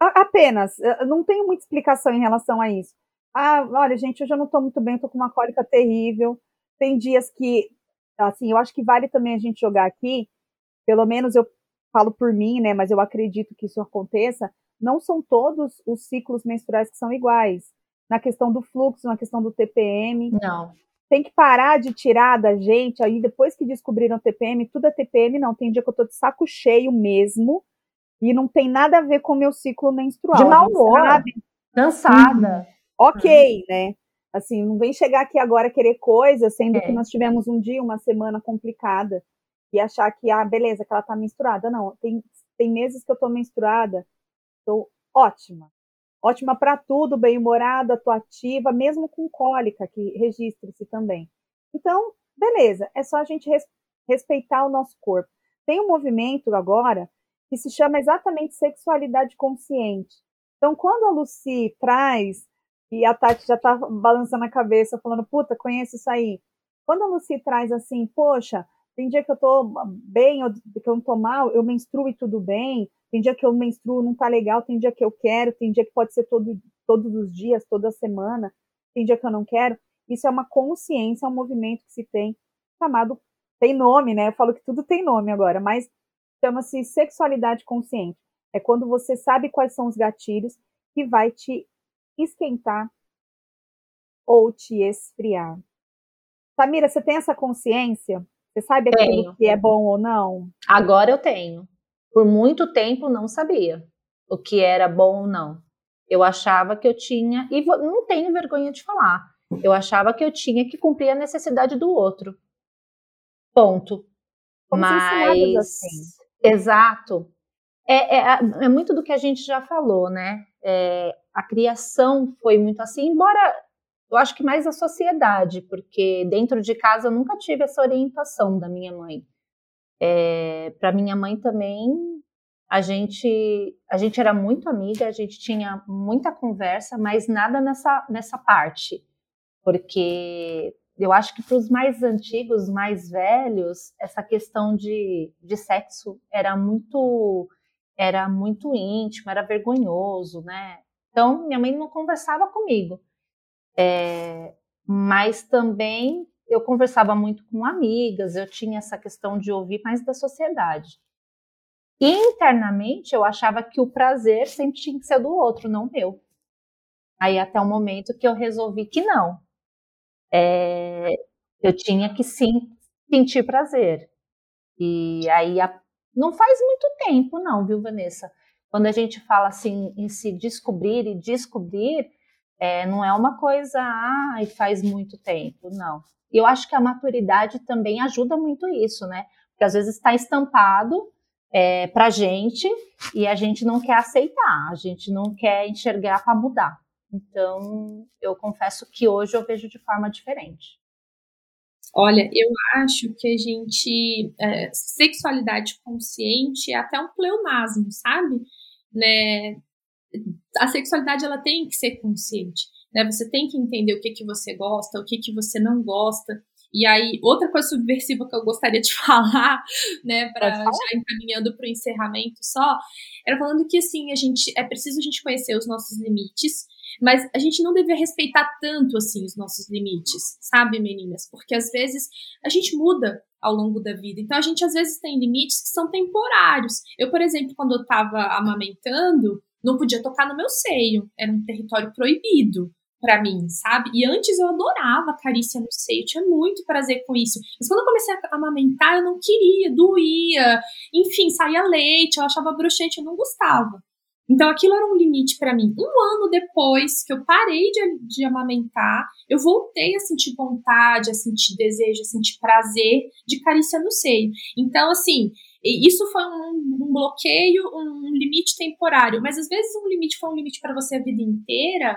A, apenas, não tenho muita explicação em relação a isso. Ah, olha, gente, hoje eu não estou muito bem, estou com uma cólica terrível. Tem dias que, assim, eu acho que vale também a gente jogar aqui, pelo menos eu falo por mim, né, mas eu acredito que isso aconteça, não são todos os ciclos menstruais que são iguais. Na questão do fluxo, na questão do TPM. Não. Tem que parar de tirar da gente, aí depois que descobriram TPM, tudo é TPM, não. Tem dia que eu tô de saco cheio mesmo, e não tem nada a ver com o meu ciclo menstrual. De mau humor, cansada. Uhum. Ok, né? Assim, não vem chegar aqui agora querer coisa, sendo é. que nós tivemos um dia, uma semana complicada e achar que, ah, beleza, que ela tá menstruada. Não, tem, tem meses que eu tô menstruada, tô ótima. Ótima para tudo, bem-humorada, tô ativa, mesmo com cólica, que registre-se também. Então, beleza, é só a gente res, respeitar o nosso corpo. Tem um movimento agora que se chama exatamente sexualidade consciente. Então, quando a Lucy traz, e a Tati já tá balançando a cabeça, falando, puta, conheço isso aí. Quando a Lucy traz assim, poxa, tem dia que eu tô bem, que eu não tô mal, eu menstruo e tudo bem. Tem dia que eu menstruo não tá legal, tem dia que eu quero, tem dia que pode ser todo, todos os dias, toda semana, tem dia que eu não quero. Isso é uma consciência, é um movimento que se tem chamado, tem nome, né? Eu falo que tudo tem nome agora, mas chama-se sexualidade consciente. É quando você sabe quais são os gatilhos que vai te esquentar ou te esfriar. Samira, você tem essa consciência? Você sabe aquilo tenho. que é bom ou não? Agora eu tenho. Por muito tempo não sabia o que era bom ou não. Eu achava que eu tinha, e não tenho vergonha de falar, eu achava que eu tinha que cumprir a necessidade do outro. Ponto. Mas. Assim. Exato. É, é, é, muito do que a gente já falou, né? É, a criação foi muito assim, embora eu acho que mais a sociedade, porque dentro de casa eu nunca tive essa orientação da minha mãe. É, Para minha mãe também, a gente, a gente era muito amiga, a gente tinha muita conversa, mas nada nessa, nessa parte, porque eu acho que para os mais antigos, mais velhos, essa questão de, de sexo era muito era muito íntimo, era vergonhoso, né? Então minha mãe não conversava comigo, é, mas também eu conversava muito com amigas, eu tinha essa questão de ouvir mais da sociedade. Internamente eu achava que o prazer sempre tinha que ser do outro, não meu. Aí até o momento que eu resolvi que não, é, eu tinha que sim sentir prazer. E aí a, não faz muito tempo, não, viu, Vanessa? Quando a gente fala assim em se descobrir e descobrir, é, não é uma coisa, ah, e faz muito tempo, não. E eu acho que a maturidade também ajuda muito isso, né? Porque às vezes está estampado é, para gente e a gente não quer aceitar, a gente não quer enxergar para mudar. Então, eu confesso que hoje eu vejo de forma diferente. Olha, eu acho que a gente. É, sexualidade consciente é até um pleonasmo, sabe? Né? A sexualidade ela tem que ser consciente. Né? Você tem que entender o que, que você gosta, o que, que você não gosta. E aí, outra coisa subversiva que eu gostaria de falar, né, para já encaminhando para o encerramento só, era falando que assim, a gente é preciso a gente conhecer os nossos limites, mas a gente não deveria respeitar tanto assim os nossos limites, sabe, meninas? Porque às vezes a gente muda ao longo da vida. Então a gente às vezes tem limites que são temporários. Eu, por exemplo, quando eu estava amamentando, não podia tocar no meu seio, era um território proibido para mim, sabe? E antes eu adorava carícia no seio, tinha muito prazer com isso. Mas quando eu comecei a amamentar, eu não queria, doía, enfim, saía leite, eu achava broxante, eu não gostava. Então aquilo era um limite para mim. Um ano depois que eu parei de, de, amamentar, eu voltei a sentir vontade, a sentir desejo, a sentir prazer de carícia no seio. Então, assim, isso foi um, um bloqueio, um limite temporário. Mas às vezes um limite foi um limite para você a vida inteira.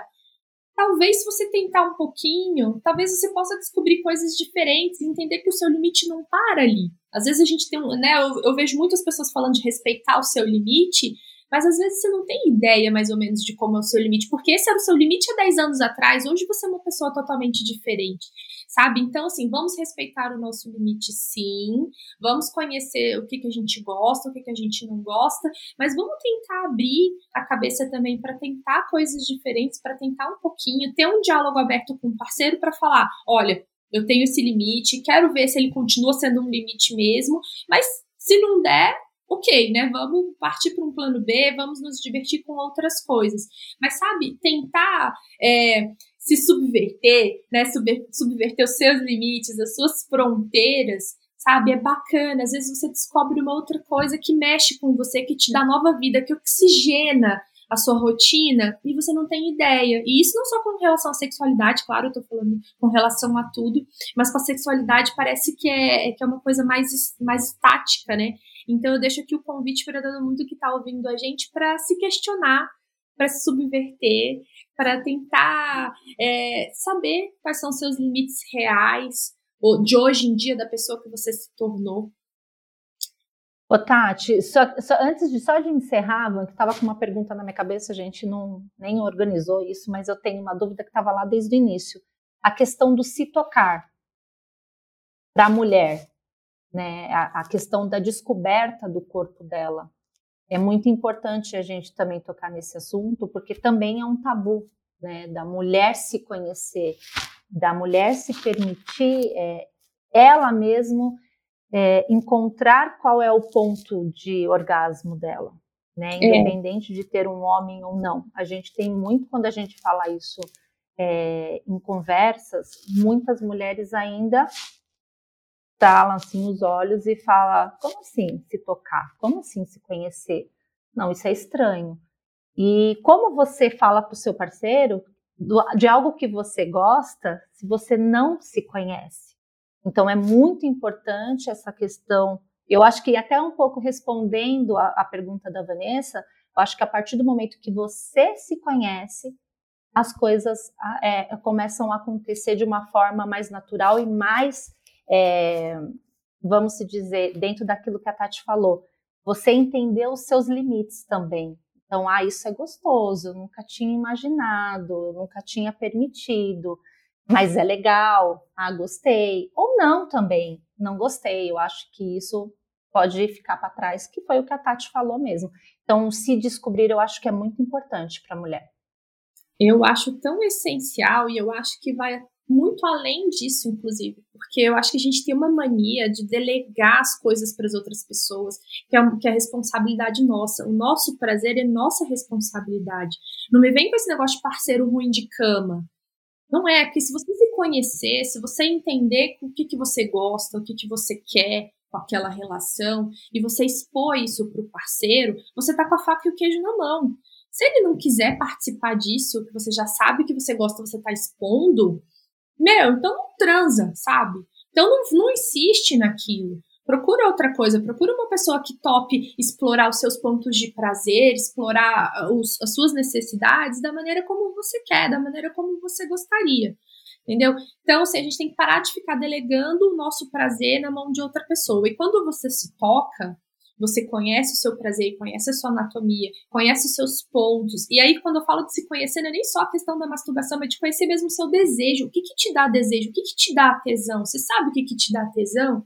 Talvez se você tentar um pouquinho, talvez você possa descobrir coisas diferentes entender que o seu limite não para ali. Às vezes a gente tem, né, eu, eu vejo muitas pessoas falando de respeitar o seu limite, mas às vezes você não tem ideia mais ou menos de como é o seu limite, porque esse era o seu limite há 10 anos atrás, hoje você é uma pessoa totalmente diferente, sabe? Então, assim, vamos respeitar o nosso limite sim, vamos conhecer o que, que a gente gosta, o que, que a gente não gosta, mas vamos tentar abrir a cabeça também para tentar coisas diferentes, para tentar um pouquinho, ter um diálogo aberto com o parceiro para falar: olha, eu tenho esse limite, quero ver se ele continua sendo um limite mesmo, mas se não der, ok, né? Vamos partir para um plano B, vamos nos divertir com outras coisas. Mas, sabe, tentar é, se subverter, né? subverter os seus limites, as suas fronteiras, sabe? É bacana. Às vezes você descobre uma outra coisa que mexe com você, que te dá nova vida, que oxigena a sua rotina e você não tem ideia. E isso não só com relação à sexualidade, claro, eu tô falando com relação a tudo, mas com a sexualidade parece que é, que é uma coisa mais, mais estática, né? Então eu deixo aqui o convite para todo mundo que está ouvindo a gente para se questionar, para se subverter, para tentar é, saber quais são seus limites reais ou de hoje em dia da pessoa que você se tornou. Ô, Tati, só, só, antes de só de encerrar, que estava com uma pergunta na minha cabeça, a gente não nem organizou isso, mas eu tenho uma dúvida que estava lá desde o início. A questão do se tocar para a mulher né, a, a questão da descoberta do corpo dela. É muito importante a gente também tocar nesse assunto, porque também é um tabu, né, da mulher se conhecer, da mulher se permitir é, ela mesmo é, encontrar qual é o ponto de orgasmo dela, né, é. independente é. de ter um homem ou não. A gente tem muito quando a gente fala isso é, em conversas, muitas mulheres ainda talam assim os olhos e fala: como assim se tocar? Como assim se conhecer? Não, isso é estranho. E como você fala para o seu parceiro de algo que você gosta se você não se conhece? Então é muito importante essa questão. Eu acho que até um pouco respondendo a, a pergunta da Vanessa, Eu acho que a partir do momento que você se conhece, as coisas é, começam a acontecer de uma forma mais natural e mais, é, vamos se dizer, dentro daquilo que a Tati falou. Você entendeu os seus limites também. Então, ah, isso é gostoso, eu nunca tinha imaginado, eu nunca tinha permitido, mas é legal, ah, gostei. Ou não também, não gostei, eu acho que isso pode ficar para trás, que foi o que a Tati falou mesmo. Então, se descobrir, eu acho que é muito importante para a mulher. Eu acho tão essencial e eu acho que vai muito além disso, inclusive, porque eu acho que a gente tem uma mania de delegar as coisas para as outras pessoas, que é, que é responsabilidade nossa. O nosso prazer é nossa responsabilidade. Não me vem com esse negócio de parceiro ruim de cama. Não é, porque se você se conhecer, se você entender o que, que você gosta, o que, que você quer com aquela relação, e você expor isso para o parceiro, você tá com a faca e o queijo na mão. Se ele não quiser participar disso, que você já sabe que você gosta, você tá expondo, meu, então não transa, sabe? Então não, não insiste naquilo. Procura outra coisa, procura uma pessoa que tope explorar os seus pontos de prazer, explorar os, as suas necessidades da maneira como você quer, da maneira como você gostaria. Entendeu? Então, assim, a gente tem que parar de ficar delegando o nosso prazer na mão de outra pessoa. E quando você se toca, você conhece o seu prazer, conhece a sua anatomia, conhece os seus pontos. E aí, quando eu falo de se conhecer, não é nem só a questão da masturbação, mas de conhecer mesmo o seu desejo. O que, que te dá desejo? O que, que te dá tesão? Você sabe o que, que te dá tesão?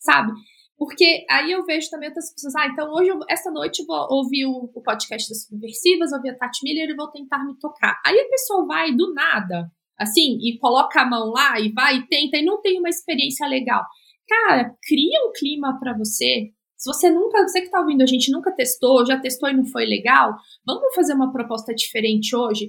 Sabe? Porque aí eu vejo também outras pessoas, ah, então hoje, essa noite eu vou ouvir o, o podcast das Subversivas, ouvir a Tati Miller e vou tentar me tocar. Aí a pessoa vai do nada, assim, e coloca a mão lá e vai e tenta e não tem uma experiência legal. Cara, cria um clima para você, se você nunca, você que está ouvindo, a gente nunca testou, já testou e não foi legal, vamos fazer uma proposta diferente hoje?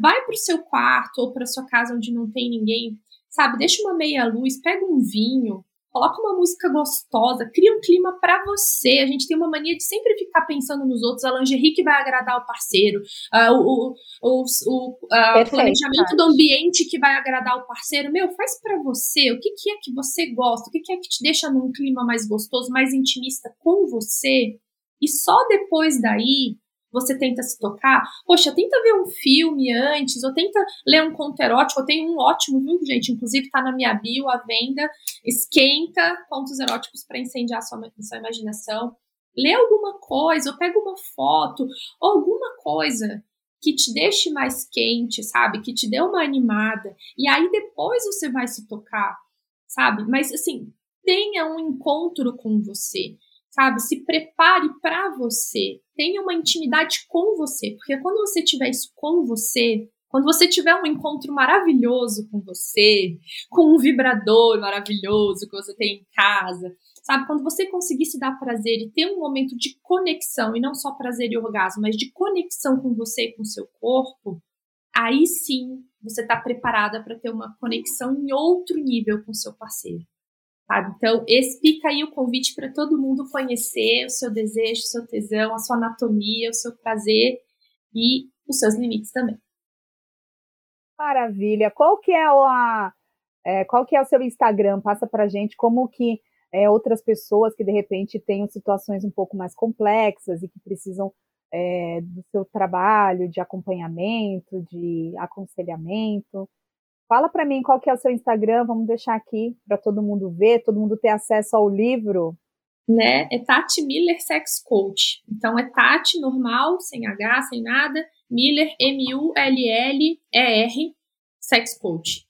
Vai para o seu quarto ou para sua casa onde não tem ninguém, sabe? Deixa uma meia luz, pega um vinho, coloca uma música gostosa, cria um clima para você. A gente tem uma mania de sempre ficar pensando nos outros, a lingerie que vai agradar o parceiro, uh, o, o, o uh, planejamento do ambiente que vai agradar o parceiro. Meu, faz para você. O que, que é que você gosta? O que, que é que te deixa num clima mais gostoso, mais intimista com você? E só depois daí você tenta se tocar, poxa, tenta ver um filme antes, ou tenta ler um conto erótico, eu tenho um ótimo, viu, gente? Inclusive tá na minha bio a venda. Esquenta contos eróticos para incendiar sua, sua imaginação. Lê alguma coisa, ou pega uma foto, ou alguma coisa que te deixe mais quente, sabe? Que te dê uma animada. E aí depois você vai se tocar, sabe? Mas assim, tenha um encontro com você sabe? Se prepare para você, tenha uma intimidade com você, porque quando você tiver isso com você, quando você tiver um encontro maravilhoso com você, com um vibrador maravilhoso que você tem em casa, sabe? Quando você conseguir se dar prazer e ter um momento de conexão, e não só prazer e orgasmo, mas de conexão com você e com seu corpo, aí sim você está preparada para ter uma conexão em outro nível com seu parceiro. Sabe? Então, esse fica aí o convite para todo mundo conhecer o seu desejo, o seu tesão, a sua anatomia, o seu prazer e os seus limites também. Maravilha. Qual que é o é, qual que é o seu Instagram? Passa para gente como que é, outras pessoas que de repente tenham situações um pouco mais complexas e que precisam é, do seu trabalho de acompanhamento, de aconselhamento. Fala para mim qual que é o seu Instagram, vamos deixar aqui para todo mundo ver, todo mundo ter acesso ao livro. Né? É Tati Miller Sex Coach. Então é Tati normal, sem H, sem nada, Miller M-U-L-L-E-R Sex Coach.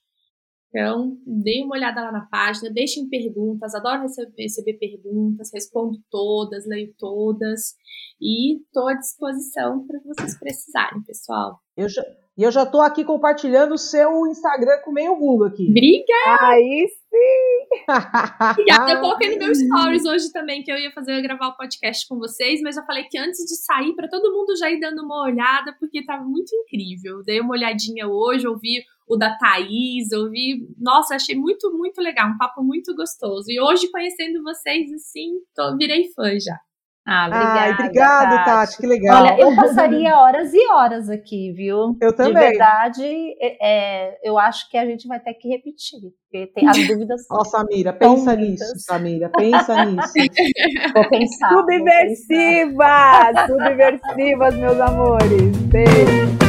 Então, deem uma olhada lá na página, deixem perguntas, adoro receber, receber perguntas, respondo todas, leio todas e estou à disposição para vocês precisarem, pessoal. Eu já, e eu já estou aqui compartilhando o seu Instagram com meio mundo aqui. Obrigada! Aí sim! Obrigada. Eu coloquei no meu stories hoje também que eu ia fazer gravar o podcast com vocês, mas eu falei que antes de sair, para todo mundo já ir dando uma olhada, porque estava muito incrível. Dei uma olhadinha hoje, ouvi o da Thaís, ouvi. Nossa, achei muito, muito legal, um papo muito gostoso. E hoje, conhecendo vocês, assim, tô, virei fã já. Ah, obrigada. Ai, obrigado, Tati. Tati. que legal. Olha, eu passaria horas e horas aqui, viu? Eu também. De verdade, é, é eu acho que a gente vai ter que repetir, porque tem as dúvidas. Ó, oh, Samira, pensa nisso, Samira, pensa nisso. Vou pensar. Subversivas! Subversivas, meus amores. Beijo.